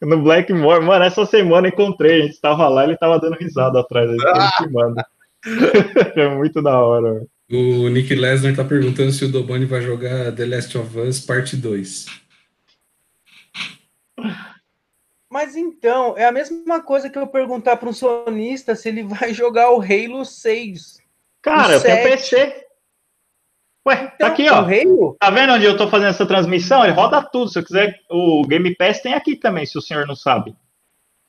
no Blackmore, mano, essa semana encontrei, a gente tava lá, ele tava dando risada atrás, aí, ah! é muito da hora. Mano. O Nick Lesnar tá perguntando se o Dobani vai jogar The Last of Us Parte 2. Mas então, é a mesma coisa que eu perguntar para um sonista se ele vai jogar o Halo 6. Cara, eu tenho PC. Ué, tá então, tá aqui, ó. Halo? Tá vendo onde eu tô fazendo essa transmissão? Ele roda tudo. Se eu quiser, o Game Pass tem aqui também, se o senhor não sabe.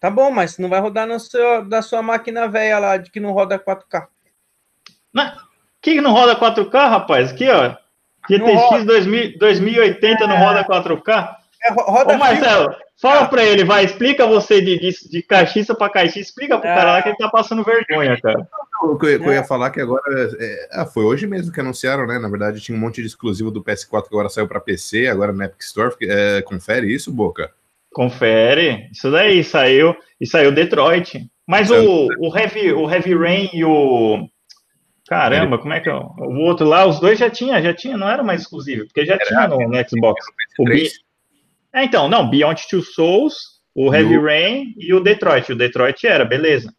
Tá bom, mas não vai rodar no seu, da sua máquina velha lá, de que não roda 4K. Não, que não roda 4K, rapaz? Aqui, ó. GTX 2000, 2080 é... não roda 4K? É, roda Ô, Marcelo, fala ah. pra ele, vai, explica você de, de, de caixista pra caixista, explica pro é... cara lá que ele tá passando vergonha, cara. O que eu, eu ia é. falar que agora, é, ah, foi hoje mesmo que anunciaram, né? Na verdade, tinha um monte de exclusivo do PS4 que agora saiu pra PC, agora na Epic Store. É, confere isso, Boca? Confere, isso daí, saiu, e saiu Detroit. Mas o, o, Heavy, o Heavy Rain e o. Caramba, como é que é? O outro lá, os dois já tinha, já tinha, não era mais exclusivo, porque já era, tinha no, no Xbox. O. É, então, não, Beyond Two Souls, o Heavy Rain e o Detroit. O Detroit era, beleza.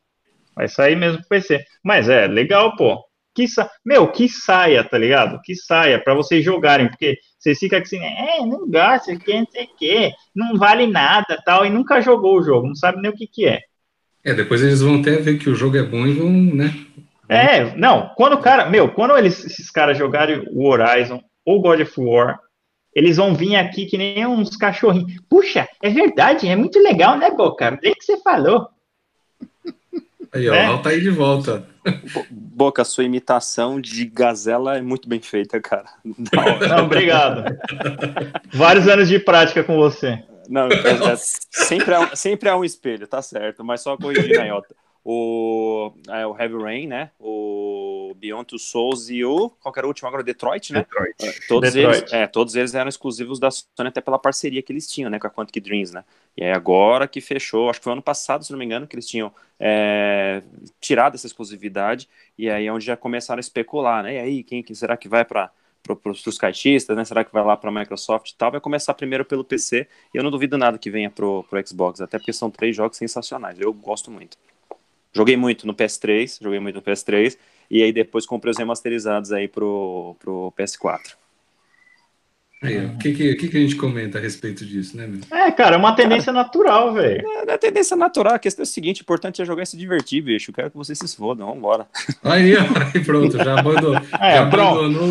Vai sair mesmo pro PC. Mas é legal, pô. Que sa... Meu, que saia, tá ligado? Que saia para vocês jogarem, porque vocês ficam assim, é, não gosta, que não sei o quê, não vale nada, tal, e nunca jogou o jogo, não sabe nem o que que é. É, depois eles vão até ver que o jogo é bom e vão, né? É, não, quando o cara, meu, quando eles, esses caras jogarem o Horizon ou God of War, eles vão vir aqui que nem uns cachorrinhos. Puxa, é verdade, é muito legal, né, Boca? Desde que você falou. Aí, ó, é? tá aí de volta. Boca, sua imitação de gazela é muito bem feita, cara. Não, não obrigado. Vários anos de prática com você. Não, é, é, sempre, é, sempre é um espelho, tá certo, mas só corrigindo aí, ó o, é, o Heavy Rain, né? O Beyond Two Souls e o. Qual era o último agora? Detroit, né? Detroit. É, todos, Detroit. Eles, é, todos eles eram exclusivos da Sony, até pela parceria que eles tinham, né? Com a Quantic Dreams, né? E aí agora que fechou, acho que foi ano passado, se não me engano, que eles tinham é, tirado essa exclusividade, e aí é onde já começaram a especular, né? E aí, quem que será que vai para para os caixistas, né? Será que vai lá para a Microsoft e tal? Vai começar primeiro pelo PC. E eu não duvido nada que venha para o Xbox, até porque são três jogos sensacionais. Eu gosto muito. Joguei muito no PS3, joguei muito no PS3, e aí depois comprei os remasterizados aí pro, pro PS4. O que, que, que, a gente comenta a respeito disso, né, meu? É, cara, é uma tendência cara, natural, velho. É, é tendência natural. A questão é a seguinte: o importante é jogar e se divertir, bicho. Eu quero que vocês se esfodam. Vambora. Aí, aí pronto, já abandonou. É, já pronto. Abandonou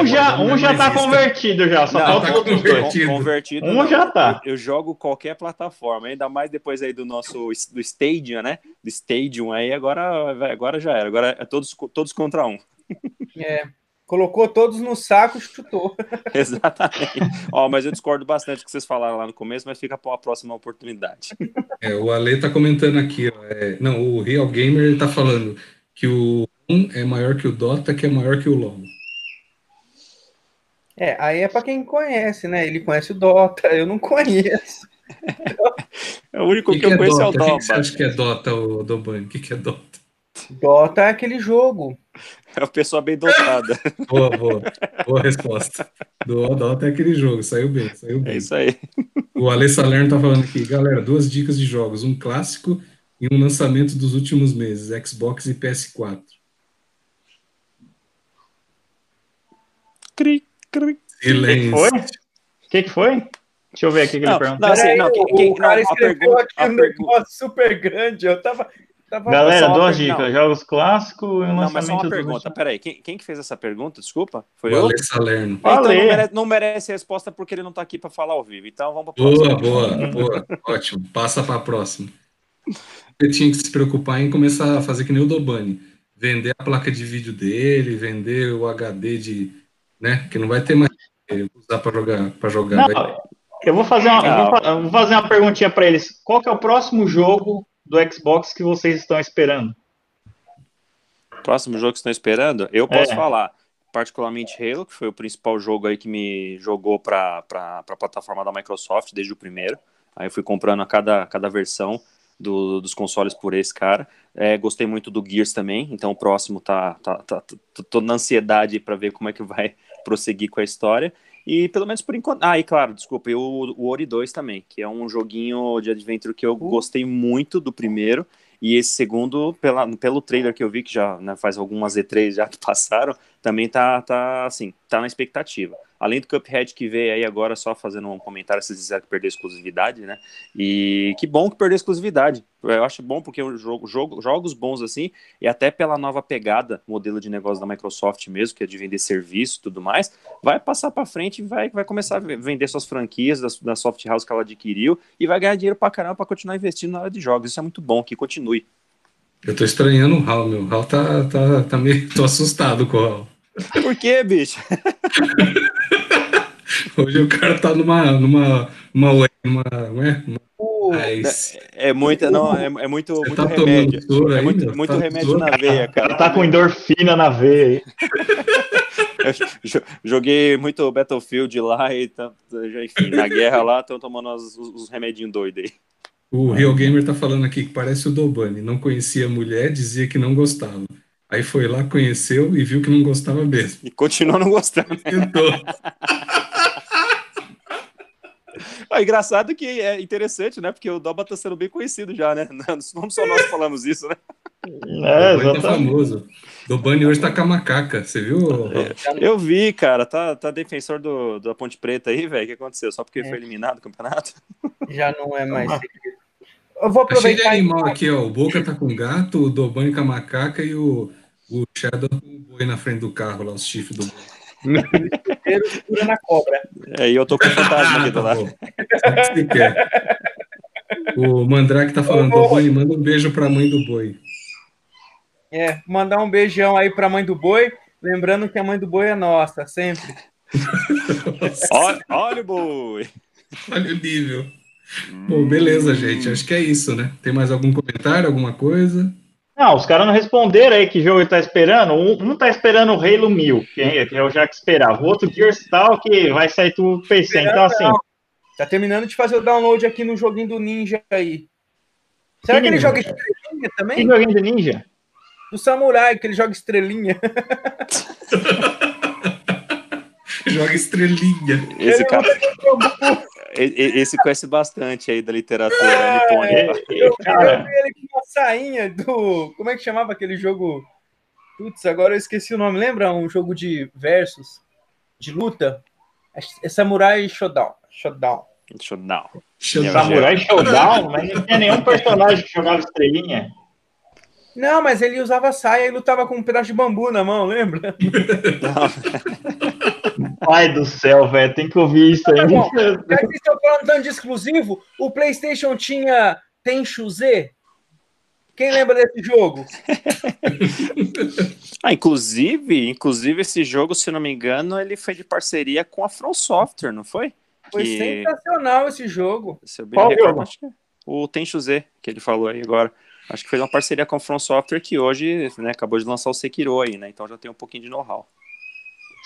um já, um já tá convertido já, só falta tá convertido. convertido. Um não, já tá. Eu, eu, jogo qualquer plataforma, ainda mais depois aí do nosso do Stadium, né? Do Stadium aí, agora, agora já era. Agora é todos, todos contra um. É. Colocou todos no saco e chutou. Exatamente. Ó, mas eu discordo bastante do que vocês falaram lá no começo, mas fica para uma próxima oportunidade. É, o Ale tá comentando aqui, ó, é, não, o Real Gamer tá falando que o 1 é maior que o Dota, que é maior que o LoL. É, aí é para quem conhece, né? Ele conhece o Dota, eu não conheço. é o único que, que, que eu é conheço Dota? é o Dota. O que, você acha que é Dota, o Doban? O que, que é Dota? Dota é aquele jogo. É uma pessoa bem dotada. boa, boa. Boa resposta. Do Dota é aquele jogo, saiu bem, saiu bem. É isso aí. O Ale Salerno tá falando aqui, galera, duas dicas de jogos, um clássico e um lançamento dos últimos meses, Xbox e PS4. Cri, cri. Silêncio. O que, que foi? Deixa eu ver aqui que não, ele perguntou. Não, assim, não, quem, quem, o cara não, escreveu pergunta, aqui um negócio super grande, eu tava... tava Galera, duas dicas, jogos clássicos e um Não, mas só uma pergunta, peraí, quem, quem que fez essa pergunta, desculpa? Foi o eu? Ale Salerno. Então não merece, não merece, resposta porque ele não tá aqui para falar ao vivo, então vamos para próxima. Boa, boa, boa, ótimo, passa para a próxima. Ele tinha que se preocupar em começar a fazer que nem o Dobani, vender a placa de vídeo dele, vender o HD de, né, que não vai ter mais usar para jogar, para jogar. Não, vai... Eu vou fazer uma, eu vou, eu vou fazer uma perguntinha para eles. Qual que é o próximo jogo do Xbox que vocês estão esperando? Próximo jogo que estão esperando? Eu posso é. falar. Particularmente Halo, que foi o principal jogo aí que me jogou para a plataforma da Microsoft desde o primeiro. Aí eu fui comprando a cada, cada versão do, dos consoles por esse cara. É, gostei muito do Gears também, então o próximo tá, tá, tá, tá tô na ansiedade para ver como é que vai prosseguir com a história. E pelo menos por enquanto. Ah, e claro, desculpa, e o, o Ori 2 também, que é um joguinho de adventure que eu uh. gostei muito do primeiro. E esse segundo, pela, pelo trailer que eu vi, que já né, faz algumas E3 já que passaram, também tá, tá assim, tá na expectativa. Além do Cuphead que veio aí agora, só fazendo um comentário, vocês disseram que perdeu exclusividade, né? E que bom que perdeu exclusividade. Eu acho bom porque o jogo, jogo, jogos bons assim, e até pela nova pegada, modelo de negócio da Microsoft mesmo, que é de vender serviço e tudo mais, vai passar para frente e vai, vai começar a vender suas franquias da, da soft house que ela adquiriu e vai ganhar dinheiro para caramba para continuar investindo na área de jogos. Isso é muito bom, que continue. Eu tô estranhando o Hal, meu. O Hal tá, tá, tá meio. tô assustado com o Hal. Por quê, bicho? Hoje o cara tá numa. numa. numa. numa, é? uma é, é muita, não, é, é muito, muito tá remédio. É muito, aí, muito tá remédio na veia, cara. Tá com endorfina na veia. joguei muito Battlefield lá e tá, enfim, na guerra lá, estão tomando os, os remedinhos doidos aí. O Real Gamer tá falando aqui que parece o Dobani, não conhecia a mulher, dizia que não gostava. Aí foi lá, conheceu e viu que não gostava mesmo. E continuou não gostando. Tentou. Ah, engraçado que é interessante, né? Porque o Doba tá sendo bem conhecido já, né? Não só nós falamos isso, né? É, exatamente. Tá famoso. Dobani hoje tá com a macaca, você viu? É, eu vi, cara. Tá, tá defensor do, da Ponte Preta aí, velho. O que aconteceu? Só porque é. foi eliminado do campeonato? Já não é mais. Ah. Eu vou aproveitar. Tá cheio de animal aqui, ó. O Boca tá com gato, o Dobani com a macaca e o, o Shadow com o boi na frente do carro, lá, os chifres do boi. segura na cobra. É, e eu tô com o fantasma aqui do lado. Você quer. O Mandrake tá falando, Dobani, manda um beijo pra mãe do boi. É, mandar um beijão aí pra mãe do boi, lembrando que a mãe do boi é nossa, sempre. olha, olha o boi. Olha o nível. Bom, beleza, gente. Acho que é isso, né? Tem mais algum comentário, alguma coisa? Não, os caras não responderam aí que jogo ele tá esperando. Um, um tá esperando o Halo 1000, que eu já que esperava. O outro Gears Tal, que vai sair tudo PC. Então, assim. Tá terminando de fazer o download aqui no joguinho do Ninja aí. Será que, que ele joga estrelinha também? Que joguinho do Ninja? Do Samurai, que ele joga estrelinha. joga estrelinha. Esse cara. Esse conhece bastante aí da literatura é, nipônica. Eu, eu vi ele com uma sainha do. Como é que chamava aquele jogo? Putz, agora eu esqueci o nome. Lembra um jogo de versos? De luta? É Samurai Showdown. Showdown. Showdown. Samurai Showdown? Mas não tinha nenhum personagem que jogava estrelinha. Não, mas ele usava saia e lutava com um pedaço de bambu na mão, lembra? Pai do céu, velho, tem que ouvir isso aí. Bom, já que estão falando tanto de exclusivo, o PlayStation tinha Tenchu Z? Quem lembra desse jogo? ah, inclusive, inclusive esse jogo, se não me engano, ele foi de parceria com a From Software, não foi? Foi que... sensacional esse jogo. Se eu bem Qual recordo, acho que é o Tenchu Z, que ele falou aí agora. Acho que foi uma parceria com a From Software que hoje né, acabou de lançar o Sekiro aí, né? Então já tem um pouquinho de know-how.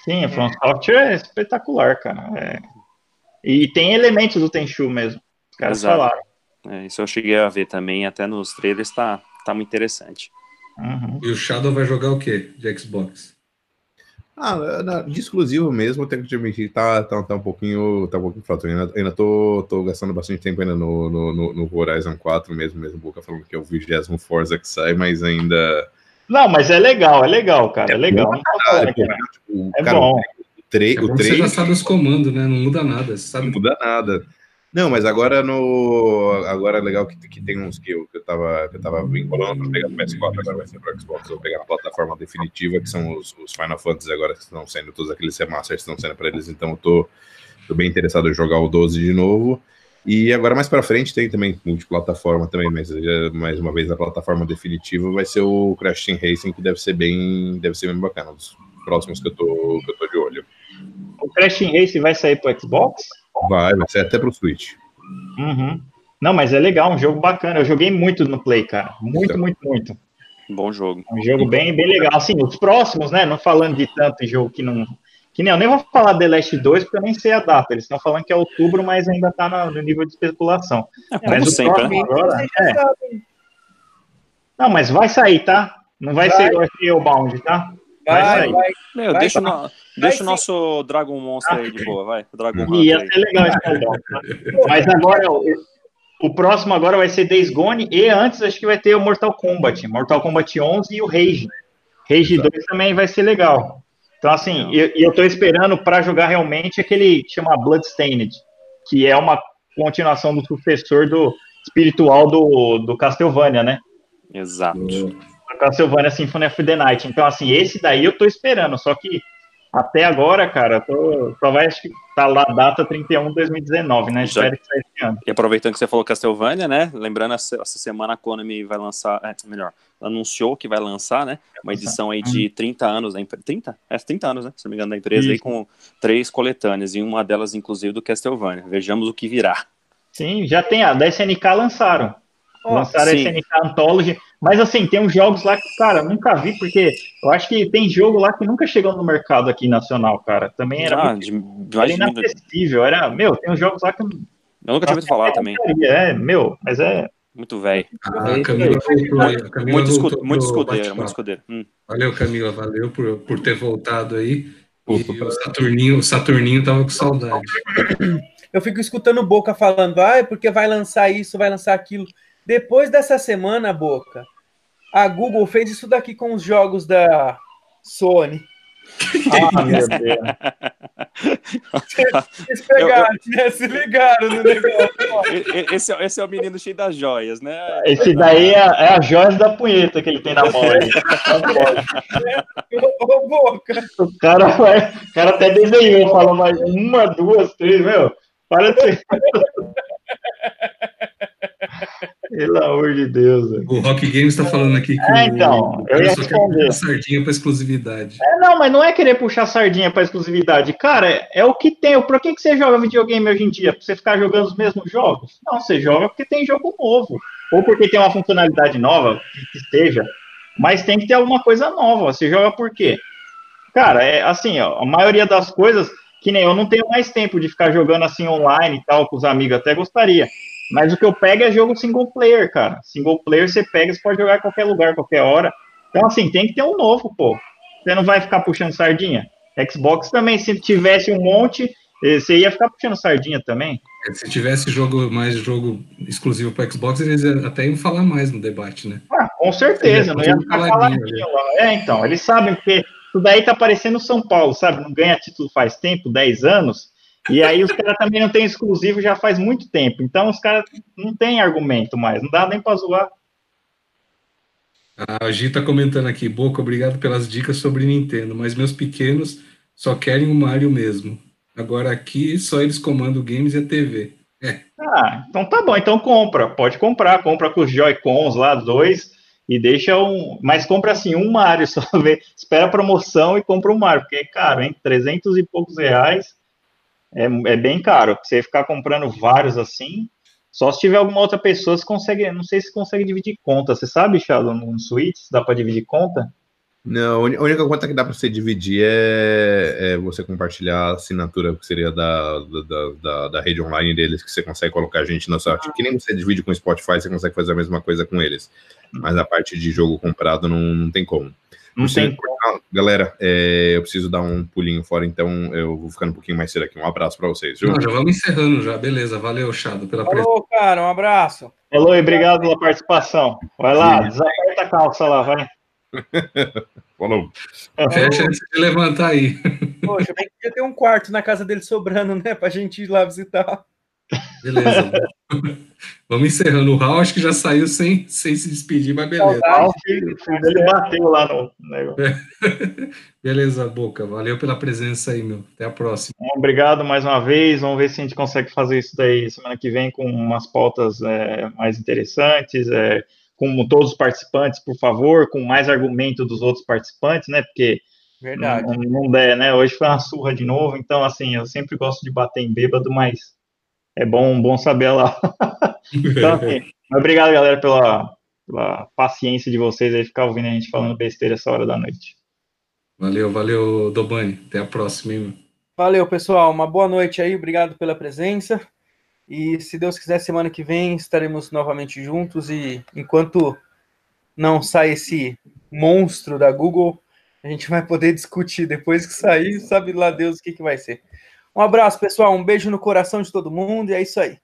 Sim, a From Software é espetacular, cara. É... E tem elementos do Tenchu mesmo. Os caras Exato. falaram. É, isso eu cheguei a ver também, até nos trailers tá, tá muito interessante. Uhum. E o Shadow vai jogar o quê de Xbox? Ah, na, de exclusivo mesmo, tenho que te admitir, tá, tá, tá um pouquinho, tá um pouquinho fraco. Ainda, ainda tô, tô gastando bastante tempo ainda no, no, no, no Horizon 4 mesmo, mesmo Boca falando que é o vigésimo Forza que sai, mas ainda... Não, mas é legal, é legal, cara, é, é legal. Bom, cara, tipo, é cara, bom. O, 3, é o 3, você já sabe os comandos, né? Não muda nada, sabe? Não muda nada. Não, mas agora no. Agora é legal que, que tem uns que eu, que eu tava, que eu tava vinculando para pegar no PS4, agora vai ser para Xbox, vou pegar a plataforma definitiva, que são os, os Final Fantasy agora que estão sendo, todos aqueles remasters estão sendo para eles, então eu tô, tô bem interessado em jogar o 12 de novo. E agora mais para frente tem também multiplataforma também, mas mais uma vez a plataforma definitiva vai ser o Crash Team Racing, que deve ser bem, deve ser bem bacana, os próximos que eu tô, que eu tô de olho. O Crash Team Racing vai sair para Xbox? Vai, vai ser até pro Switch. Uhum. Não, mas é legal, um jogo bacana. Eu joguei muito no Play, cara. Muito, então. muito, muito. Bom jogo. Um jogo bem, bem legal. Assim, os próximos, né? Não falando de tanto jogo que não. Que nem eu nem vou falar The Last 2, porque eu nem sei a data. Eles estão falando que é outubro, mas ainda tá no, nível de especulação. É, mas o sempre, né? agora, é. Não, mas vai sair, tá? Não vai, vai. ser igual o Bound, tá? Vai, vai sair. Vai. Meu, vai, deixa, no, deixa o nosso Dragon Monster aí de boa, vai. Dragon Ia ser legal esse Mas agora, o, o próximo agora vai ser Days Gone e antes acho que vai ter o Mortal Kombat. Mortal Kombat 11 e o Rage. Rage Exato. 2 também vai ser legal. Então, assim, e eu, eu tô esperando para jogar realmente aquele que chama Bloodstained, que é uma continuação do sucessor do espiritual do, do Castlevania, né? Exato. Castlevania Symphony of the Night. Então, assim, esse daí eu tô esperando, só que até agora, cara, tô, só vai acho que tá lá data 31 de 2019, né? Espero que saia esse ano. E aproveitando que você falou Castlevania, né? Lembrando, essa, essa semana a Konami vai lançar, é, melhor, anunciou que vai lançar, né? Uma edição aí de 30 anos da empresa. 30? É, 30 anos, né? Se não me engano, da empresa Isso. aí com três coletâneas, e uma delas, inclusive, do Castlevania. Vejamos o que virá. Sim, já tem a da SNK lançaram. Oh, lançaram sim. a SNK Anthology. Mas assim, tem uns jogos lá que, cara, nunca vi, porque eu acho que tem jogo lá que nunca chegou no mercado aqui nacional, cara. Também era, ah, muito, de, era inacessível. Era, meu, tem uns jogos lá que. Eu nunca tinha ouvido falar é, também. É, meu, mas é. Muito velho. Ah, Camila Camila muito, escudeiro, muito escudeiro, muito escudeiro. Hum. Valeu, Camila, valeu por, por ter voltado aí. E o Saturninho, o Saturninho tava com saudade. Eu fico escutando Boca falando, ah, porque vai lançar isso, vai lançar aquilo. Depois dessa semana, Boca, a Google fez isso daqui com os jogos da Sony. Ah, meu Deus. Vocês pegaram, eu, eu... Né? Se ligaram no negócio. Esse, é, esse é o menino cheio das joias, né? Esse daí é, é a joia da punheta que ele tem na mão. Ô, Boca. O cara, vai, o cara até desenhou, falou mais uma, duas, três, meu. Para de Pelo amor de Deus. O Rock Games está falando aqui que é, então, o, eu ia só quer sardinha para exclusividade. É, não, mas não é querer puxar sardinha para exclusividade. Cara, é, é, o que tem. Por que, que você joga videogame hoje em dia? Para você ficar jogando os mesmos jogos? Não, você joga porque tem jogo novo. Ou porque tem uma funcionalidade nova, que esteja. Mas tem que ter alguma coisa nova. Você joga por quê? Cara, é assim, ó, a maioria das coisas, que nem eu não tenho mais tempo de ficar jogando assim online e tal com os amigos, até gostaria. Mas o que eu pego é jogo single player, cara. Single player você pega, você pode jogar em qualquer lugar, qualquer hora. Então, assim, tem que ter um novo, pô. Você não vai ficar puxando sardinha. Xbox também, se tivesse um monte, eh, você ia ficar puxando sardinha também. É, se tivesse jogo mais jogo exclusivo para Xbox, eles até iam falar mais no debate, né? Ah, com certeza, não ia ficar faladinho lá. É, então, eles sabem, porque isso daí tá parecendo São Paulo, sabe? Não ganha título faz tempo, 10 anos, E aí os caras também não têm exclusivo já faz muito tempo. Então os caras não têm argumento mais. Não dá nem para zoar. A Gi tá comentando aqui, Boca, obrigado pelas dicas sobre Nintendo, mas meus pequenos só querem o Mario mesmo. Agora aqui só eles comandam games e a TV. É. Ah, então tá bom, então compra, pode comprar, compra com os Joy-Cons lá, dois, e deixa um, mas compra assim, um Mario, só vê, espera a promoção e compra um Mario, porque é caro, hein, 300 e poucos reais, é, é bem caro, você ficar comprando vários assim, só se tiver alguma outra pessoa, você consegue. Não sei se consegue dividir conta. Você sabe, Shadow, no Switch, se dá para dividir conta? Não, a única conta que dá para você dividir é, é, você compartilhar a assinatura, que seria da, da, da, da, rede online deles, que você consegue colocar a gente na sua. Ah. Que nem você divide com o Spotify, você consegue fazer a mesma coisa com eles. Mas a parte de jogo comprado não, não tem como. Não tem. Galera, é, eu preciso dar um pulinho fora, então eu vou ficando um pouquinho mais cedo aqui. Um abraço para vocês. Não, já vamos encerrando já, beleza. Valeu, Chado, pela presença. Falou, cara, um abraço. Falou e obrigado pela participação. Vai lá, desaperta a calça lá, vai. Falou. Fecha antes de levantar aí. Poxa, bem que ter um quarto na casa dele sobrando, né? Pra gente ir lá visitar. Beleza. Vamos encerrando. O Raul acho que já saiu sem, sem se despedir, mas beleza. O filho dele bateu lá no negócio. beleza, Boca. Valeu pela presença aí, meu. Até a próxima. Obrigado mais uma vez. Vamos ver se a gente consegue fazer isso daí semana que vem com umas pautas é, mais interessantes. É, com todos os participantes, por favor, com mais argumento dos outros participantes, né? Porque Verdade. Não, não der, né? Hoje foi uma surra de novo, então assim, eu sempre gosto de bater em bêbado, mas é bom, bom saber lá. então, assim, obrigado, galera, pela, pela paciência de vocês aí ficar ouvindo a gente falando besteira essa hora da noite. Valeu, valeu, Dobani. Até a próxima, hein? Valeu, pessoal. Uma boa noite aí. Obrigado pela presença. E se Deus quiser, semana que vem estaremos novamente juntos. E enquanto não sai esse monstro da Google, a gente vai poder discutir. Depois que sair, sabe lá Deus o que, que vai ser. Um abraço, pessoal. Um beijo no coração de todo mundo. E é isso aí.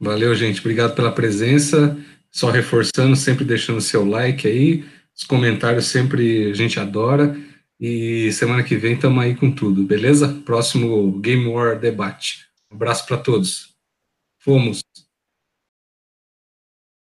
Valeu, gente. Obrigado pela presença. Só reforçando, sempre deixando seu like aí. Os comentários sempre a gente adora. E semana que vem estamos aí com tudo, beleza? Próximo Game War Debate. Um abraço para todos. Fomos.